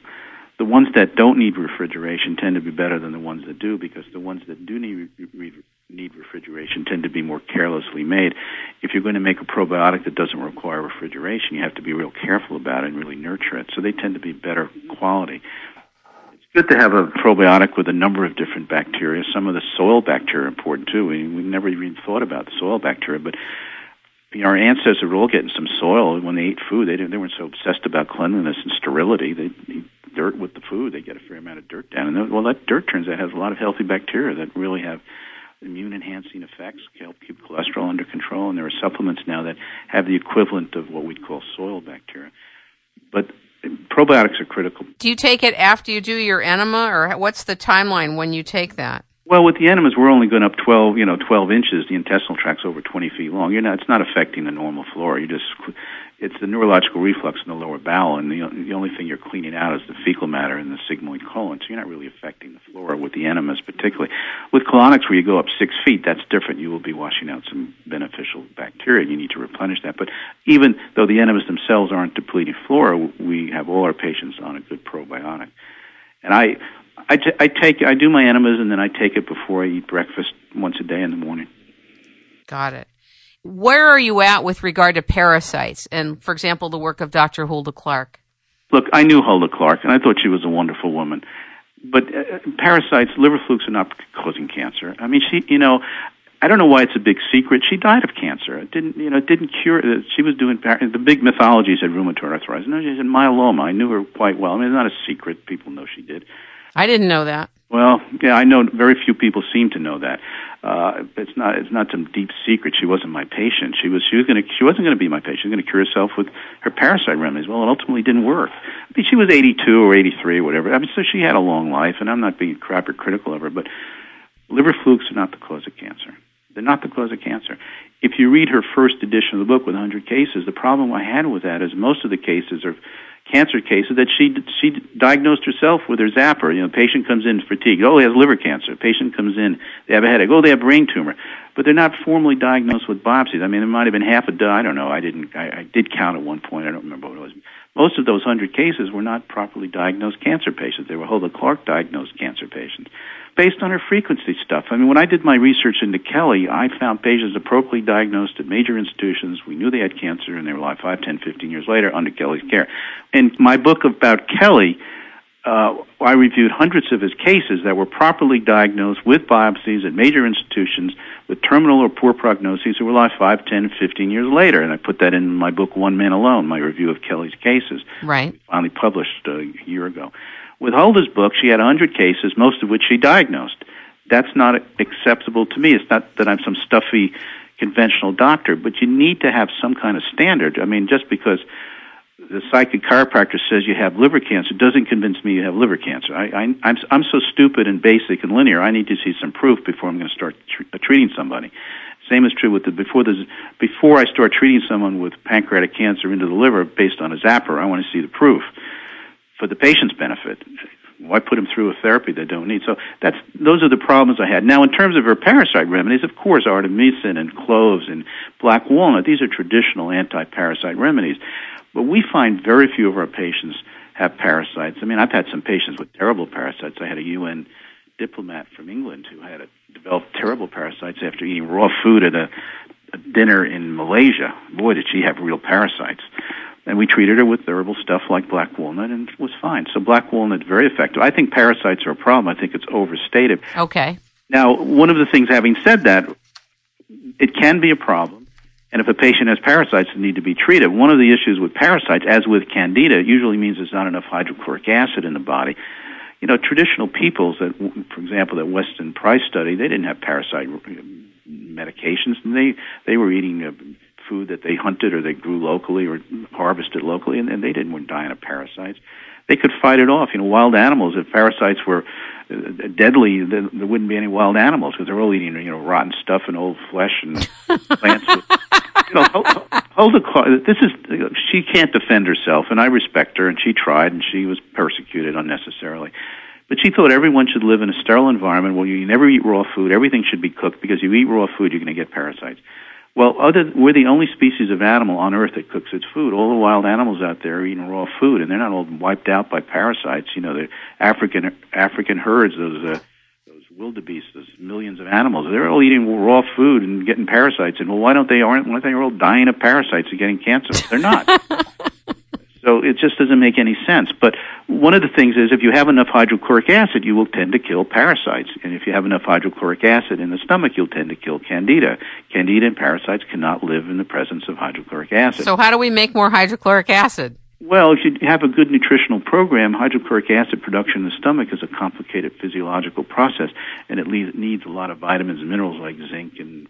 The ones that don't need refrigeration tend to be better than the ones that do because the ones that do need re- need refrigeration tend to be more carelessly made. If you're going to make a probiotic that doesn't require refrigeration, you have to be real careful about it and really nurture it. So they tend to be better quality. It's good to have a probiotic with a number of different bacteria. Some of the soil bacteria are important too. We, we never even thought about the soil bacteria, but you know, our ancestors were all getting some soil when they ate food. They didn't, they weren't so obsessed about cleanliness and sterility. They eat dirt with the food. They get a fair amount of dirt down, and well, that dirt turns out has a lot of healthy bacteria that really have immune enhancing effects, help keep cholesterol under control, and there are supplements now that have the equivalent of what we'd call soil bacteria. But probiotics are critical. Do you take it after you do your enema, or what's the timeline when you take that? Well, with the enemas, we're only going up 12, you know, 12 inches. The intestinal tract's over 20 feet long. You're not, it's not affecting the normal flora. You just it's the neurological reflux in the lower bowel, and the, the only thing you're cleaning out is the fecal matter in the sigmoid colon. So you're not really affecting the flora with the enemas, particularly. With colonics, where you go up six feet, that's different. You will be washing out some beneficial bacteria, and you need to replenish that. But even though the enemas themselves aren't depleting flora, we have all our patients on a good probiotic. And I, I, t- I take, I do my enemas, and then I take it before I eat breakfast once a day in the morning. Got it where are you at with regard to parasites and, for example, the work of Dr. Hulda Clark? Look, I knew Hulda Clark, and I thought she was a wonderful woman. But uh, parasites, liver flukes are not causing cancer. I mean, she, you know, I don't know why it's a big secret. She died of cancer. It didn't, you know, it didn't cure. Uh, she was doing the big mythology said rheumatoid arthritis. No, she had myeloma. I knew her quite well. I mean, it's not a secret. People know she did. I didn't know that. Well, yeah, I know very few people seem to know that. Uh, it's not it's not some deep secret. She wasn't my patient. She was she was to she wasn't to be my patient. She was to cure herself with her parasite remedies. Well, it ultimately didn't work. I mean, she was 82 or 83 or whatever. I mean, so she had a long life, and I'm not being crap or critical of her, but liver flukes are not the cause of cancer. They're not the cause of cancer. If you read her first edition of the book with 100 cases, the problem I had with that is most of the cases are cancer cases that she she diagnosed herself with her zapper. You know, patient comes in fatigued. Oh, he has liver cancer. Patient comes in, they have a headache. Oh, they have brain tumor. But they're not formally diagnosed with biopsies. I mean, there might have been half a dozen. I don't know. I didn't. I, I did count at one point. I don't remember what it was. Most of those hundred cases were not properly diagnosed cancer patients. They were oh, Hulda Clark diagnosed cancer patients based on her frequency stuff. I mean, when I did my research into Kelley, I found patients appropriately diagnosed at major institutions. We knew they had cancer and they were alive 5, 10, 15 years later under Kelley's care. In my book about Kelley, uh, I reviewed hundreds of his cases that were properly diagnosed with biopsies at major institutions with terminal or poor prognoses who were alive 5, 10, 15 years later. And I put that in my book, One Man Alone, my review of Kelley's cases. Right. Finally published a year ago. With Hulda's book, she had 100 cases, most of which she diagnosed. That's not acceptable to me. It's not that I'm some stuffy conventional doctor, but you need to have some kind of standard. I mean, just because the psychic chiropractor says you have liver cancer doesn't convince me you have liver cancer. I, I, I'm, I'm so stupid and basic and linear. I need to see some proof before I'm going to start tr- uh, treating somebody. Same is true with the before the before I start treating someone with pancreatic cancer into the liver based on a zapper. I want to see the proof for the patient's benefit. Why put them through a therapy they don't need? So that's those are the problems I had. Now, in terms of her parasite remedies, of course, artemisinin and cloves and black walnut. These are traditional anti-parasite remedies, but we find very few of our patients have parasites. I mean, I've had some patients with terrible parasites. I had a UN diplomat from England who had a, developed terrible parasites after eating raw food at a, a dinner in Malaysia. Boy, did she have real parasites and we treated her with herbal stuff like black walnut and it was fine. So black walnut very effective. I think parasites are a problem. I think it's overstated. Okay. Now, one of the things, having said that, it can be a problem. And if a patient has parasites that need to be treated, one of the issues with parasites, as with candida, usually means there's not enough hydrochloric acid in the body. You know, traditional peoples that, for example, that Weston Price study, they didn't have parasite medications, and they they were eating uh, food that they hunted or they grew locally or harvested locally, and, and they didn't weren't dying of parasites. They could fight it off. You know, wild animals. If parasites were uh, deadly, then there wouldn't be any wild animals because they're all eating you know rotten stuff and old flesh and <laughs> plants. With, you know, hold, hold the this is she can't defend herself, and I respect her, and she tried, and she was persecuted unnecessarily. But she thought everyone should live in a sterile environment where you never eat raw food. Everything should be cooked because you eat raw food, you're going to get parasites. Well, other we're the only species of animal on Earth that cooks its food. All the wild animals out there are eating raw food, and they're not all wiped out by parasites. You know, the African African herds, those uh, those wildebeest, those millions of animals, they're all eating raw food and getting parasites. And well, why don't they aren't why don't they all dying of parasites and getting cancer? They're not. <laughs> So it just doesn't make any sense. But one of the things is if you have enough hydrochloric acid, you will tend to kill parasites. And if you have enough hydrochloric acid in the stomach, you'll tend to kill candida. Candida and parasites cannot live in the presence of hydrochloric acid. So how do we make more hydrochloric acid? Well, if you have a good nutritional program, hydrochloric acid production in the stomach is a complicated physiological process, and it needs a lot of vitamins and minerals like zinc and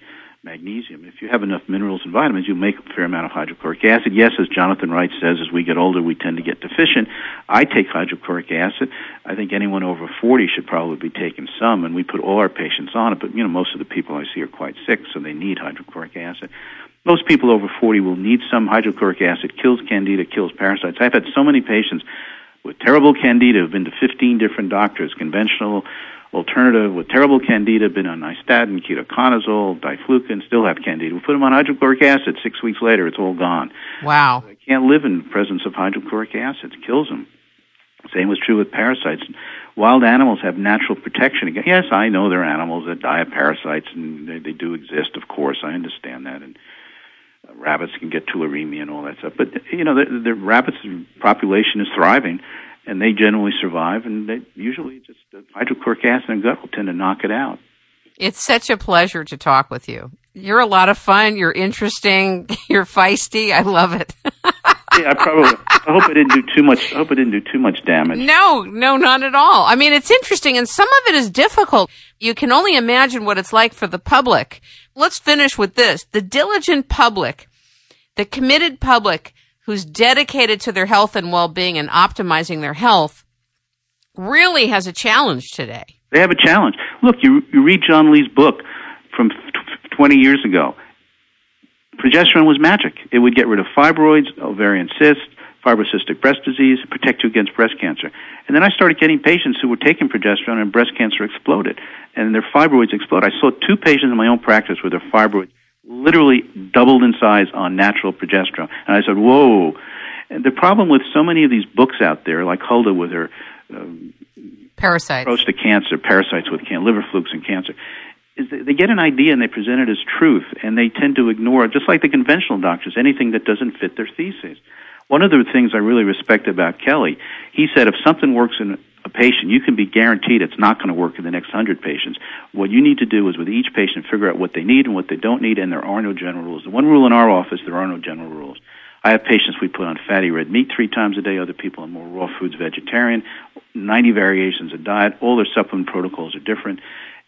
magnesium. If you have enough minerals and vitamins, you make a fair amount of hydrochloric acid. Yes, as Jonathan Wright says, as we get older, we tend to get deficient. I take hydrochloric acid. I think anyone over 40 should probably be taking some, and we put all our patients on it. But you know, most of the people I see are quite sick, so they need hydrochloric acid. Most people over 40 will need some hydrochloric acid. Kills candida, kills parasites. I've had so many patients with terrible candida who've been to 15 different doctors, conventional alternative with terrible candida, been on nystatin, ketoconazole, diflucan, still have candida. We put them on hydrochloric acid. Six weeks later, it's all gone. Wow. They can't live in presence of hydrochloric acid. It kills them. Same was true with parasites. Wild animals have natural protection against. Yes, I know there are animals that die of parasites, and they, they do exist. Of course, I understand that. And uh, rabbits can get tularemia and all that stuff. But you know, the, the rabbits population is thriving and they generally survive, and they usually just uh, hydrochloric acid and gut will tend to knock it out. It's such a pleasure to talk with you. You're a lot of fun. You're interesting. <laughs> You're feisty. I love it. <laughs> yeah, I probably I hope it didn't do too much. I hope it didn't do too much damage. No, no, not at all. I mean, it's interesting, and some of it is difficult. You can only imagine what it's like for the public. Let's finish with this: the diligent public, the committed public, who's dedicated to their health and well-being and optimizing their health, really has a challenge today. They have a challenge. Look, you you read John Lee's book from 20 years ago. Progesterone was magic. It would get rid of fibroids, ovarian cysts, fibrocystic breast disease, protect you against breast cancer. And then I started getting patients who were taking progesterone and breast cancer exploded and their fibroids exploded. I saw two patients in my own practice where their fibroids literally doubled in size on natural progesterone. And I said, whoa. And the problem with so many of these books out there, like Hulda with her um, parasites approach to cancer, parasites with can- liver flukes and cancer, is they get an idea and they present it as truth, and they tend to ignore, just like the conventional doctors, anything that doesn't fit their thesis. One of the things I really respect about Kelley, he said if something works in a patient, you can be guaranteed it's not going to work in the next hundred patients. What you need to do is with each patient figure out what they need and what they don't need, and there are no general rules. The one rule in our office, there are no general rules. I have patients we put on fatty red meat three times a day. Other people on more raw foods, vegetarian. 90 variations of diet. All their supplement protocols are different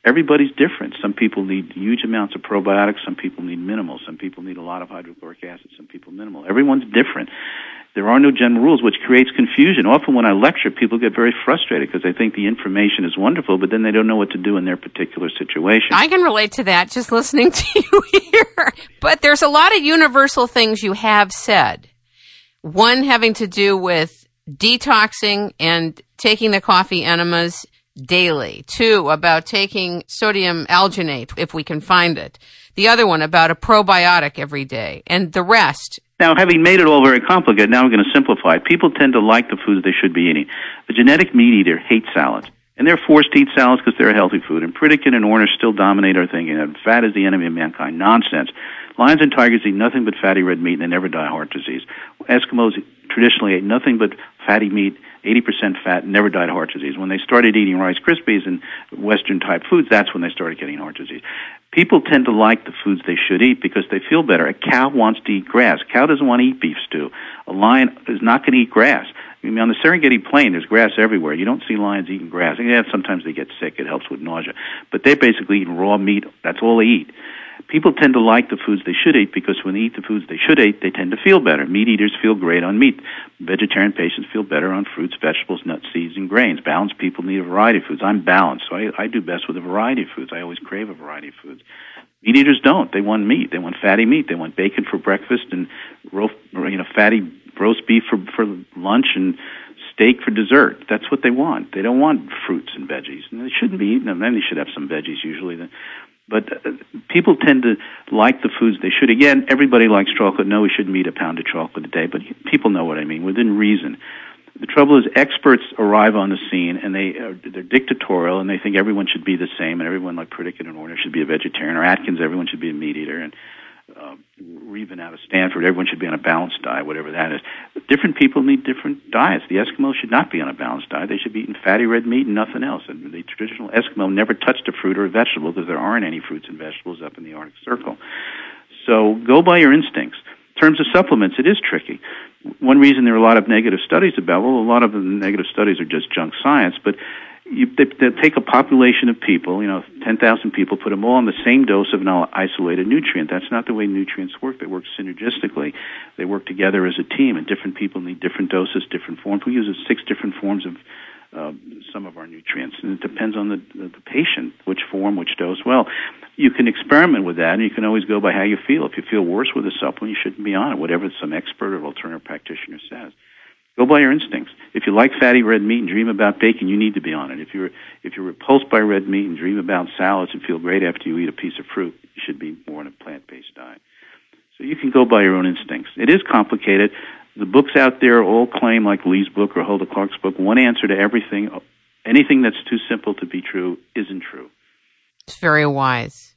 everybody's different. Some people need huge amounts of probiotics. Some people need minimal. Some people need a lot of hydrochloric acid. Some people minimal. Everyone's different. There are no general rules, which creates confusion. Often when I lecture, people get very frustrated because they think the information is wonderful, but then they don't know what to do in their particular situation. I can relate to that just listening <laughs> to you here. But there's a lot of universal things you have said. One having to do with detoxing and taking the coffee enemas daily. Two, about taking sodium alginate if we can find it. The other one about a probiotic every day. And the rest. Now, having made it all very complicated, now I'm going to simplify. People tend to like the foods they should be eating. The genetic meat eater hates salads. And they're forced to eat salads because they're a healthy food. And Pritikin and Ornish still dominate our thinking that fat is the enemy of mankind. Nonsense. Lions and tigers eat nothing but fatty red meat and they never die of heart disease. Eskimos traditionally ate nothing but fatty meat 80% fat, never died of heart disease. When they started eating Rice Krispies and Western type foods, that's when they started getting heart disease. People tend to like the foods they should eat because they feel better. A cow wants to eat grass. A cow doesn't want to eat beef stew. A lion is not going to eat grass. I mean, on the Serengeti Plain, there's grass everywhere. You don't see lions eating grass. Yeah, sometimes they get sick. It helps with nausea. But they're basically eating raw meat. That's all they eat people tend to like the foods they should eat because when they eat the foods they should eat, they tend to feel better. Meat eaters feel great on meat. Vegetarian patients feel better on fruits, vegetables, nuts, seeds, and grains. Balanced people need a variety of foods. I'm balanced, so I, I do best with a variety of foods. I always crave a variety of foods. Meat eaters don't. They want meat. They want fatty meat. They want bacon for breakfast and roast, you know, fatty roast beef for for lunch and steak for dessert. That's what they want. They don't want fruits and veggies. And they shouldn't be eating them. Then they should have some veggies usually. But uh, people tend to like the foods they should. Again, everybody likes chocolate. No, we shouldn't eat a pound of chocolate a day, but people know what I mean within reason. The trouble is, experts arrive on the scene and they are, they're dictatorial and they think everyone should be the same and everyone like Pritikin and Ornish should be a vegetarian or Atkins, everyone should be a meat eater and uh, or out of Stanford, everyone should be on a balanced diet, whatever that is. Different people need different diets. The Eskimos should not be on a balanced diet. They should be eating fatty red meat and nothing else. And the traditional Eskimo never touched a fruit or a vegetable because there aren't any fruits and vegetables up in the Arctic Circle. So go by your instincts. In terms of supplements, it is tricky. One reason there are a lot of negative studies about, well, a lot of the negative studies are just junk science, but you, they, they take a population of people, you know, 10,000 people, put them all on the same dose of an isolated nutrient. That's not the way nutrients work. They work synergistically. They work together as a team, and different people need different doses, different forms. We use six different forms of uh, some of our nutrients, and it depends on the, the, the patient, which form, which dose. Well, you can experiment with that, and you can always go by how you feel. If you feel worse with a supplement, you shouldn't be on it, whatever some expert or alternative practitioner says. Go by your instincts. If you like fatty red meat and dream about bacon, you need to be on it. If you're if you're repulsed by red meat and dream about salads and feel great after you eat a piece of fruit, you should be more on a plant-based diet. So you can go by your own instincts. It is complicated. The books out there all claim, like Lee's book or Hulda Clark's book, one answer to everything. Anything that's too simple to be true isn't true. It's very wise.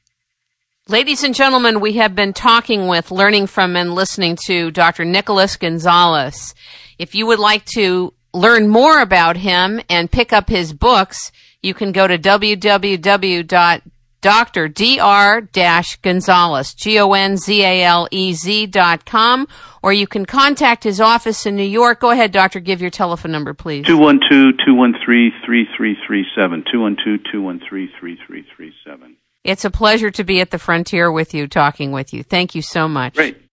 Ladies and gentlemen, we have been talking with, learning from, and listening to Dr. Nicholas Gonzalez. If you would like to learn more about him and pick up his books, you can go to www Dr. Dr. Gonzalez, G-O-N-Z-A-L-E-Z dot com, or you can contact his office in New York. Go ahead, doctor, give your telephone number, please. 212-213-3337, 212-213-3337. It's a pleasure to be at the frontier with you, talking with you. Thank you so much. Great.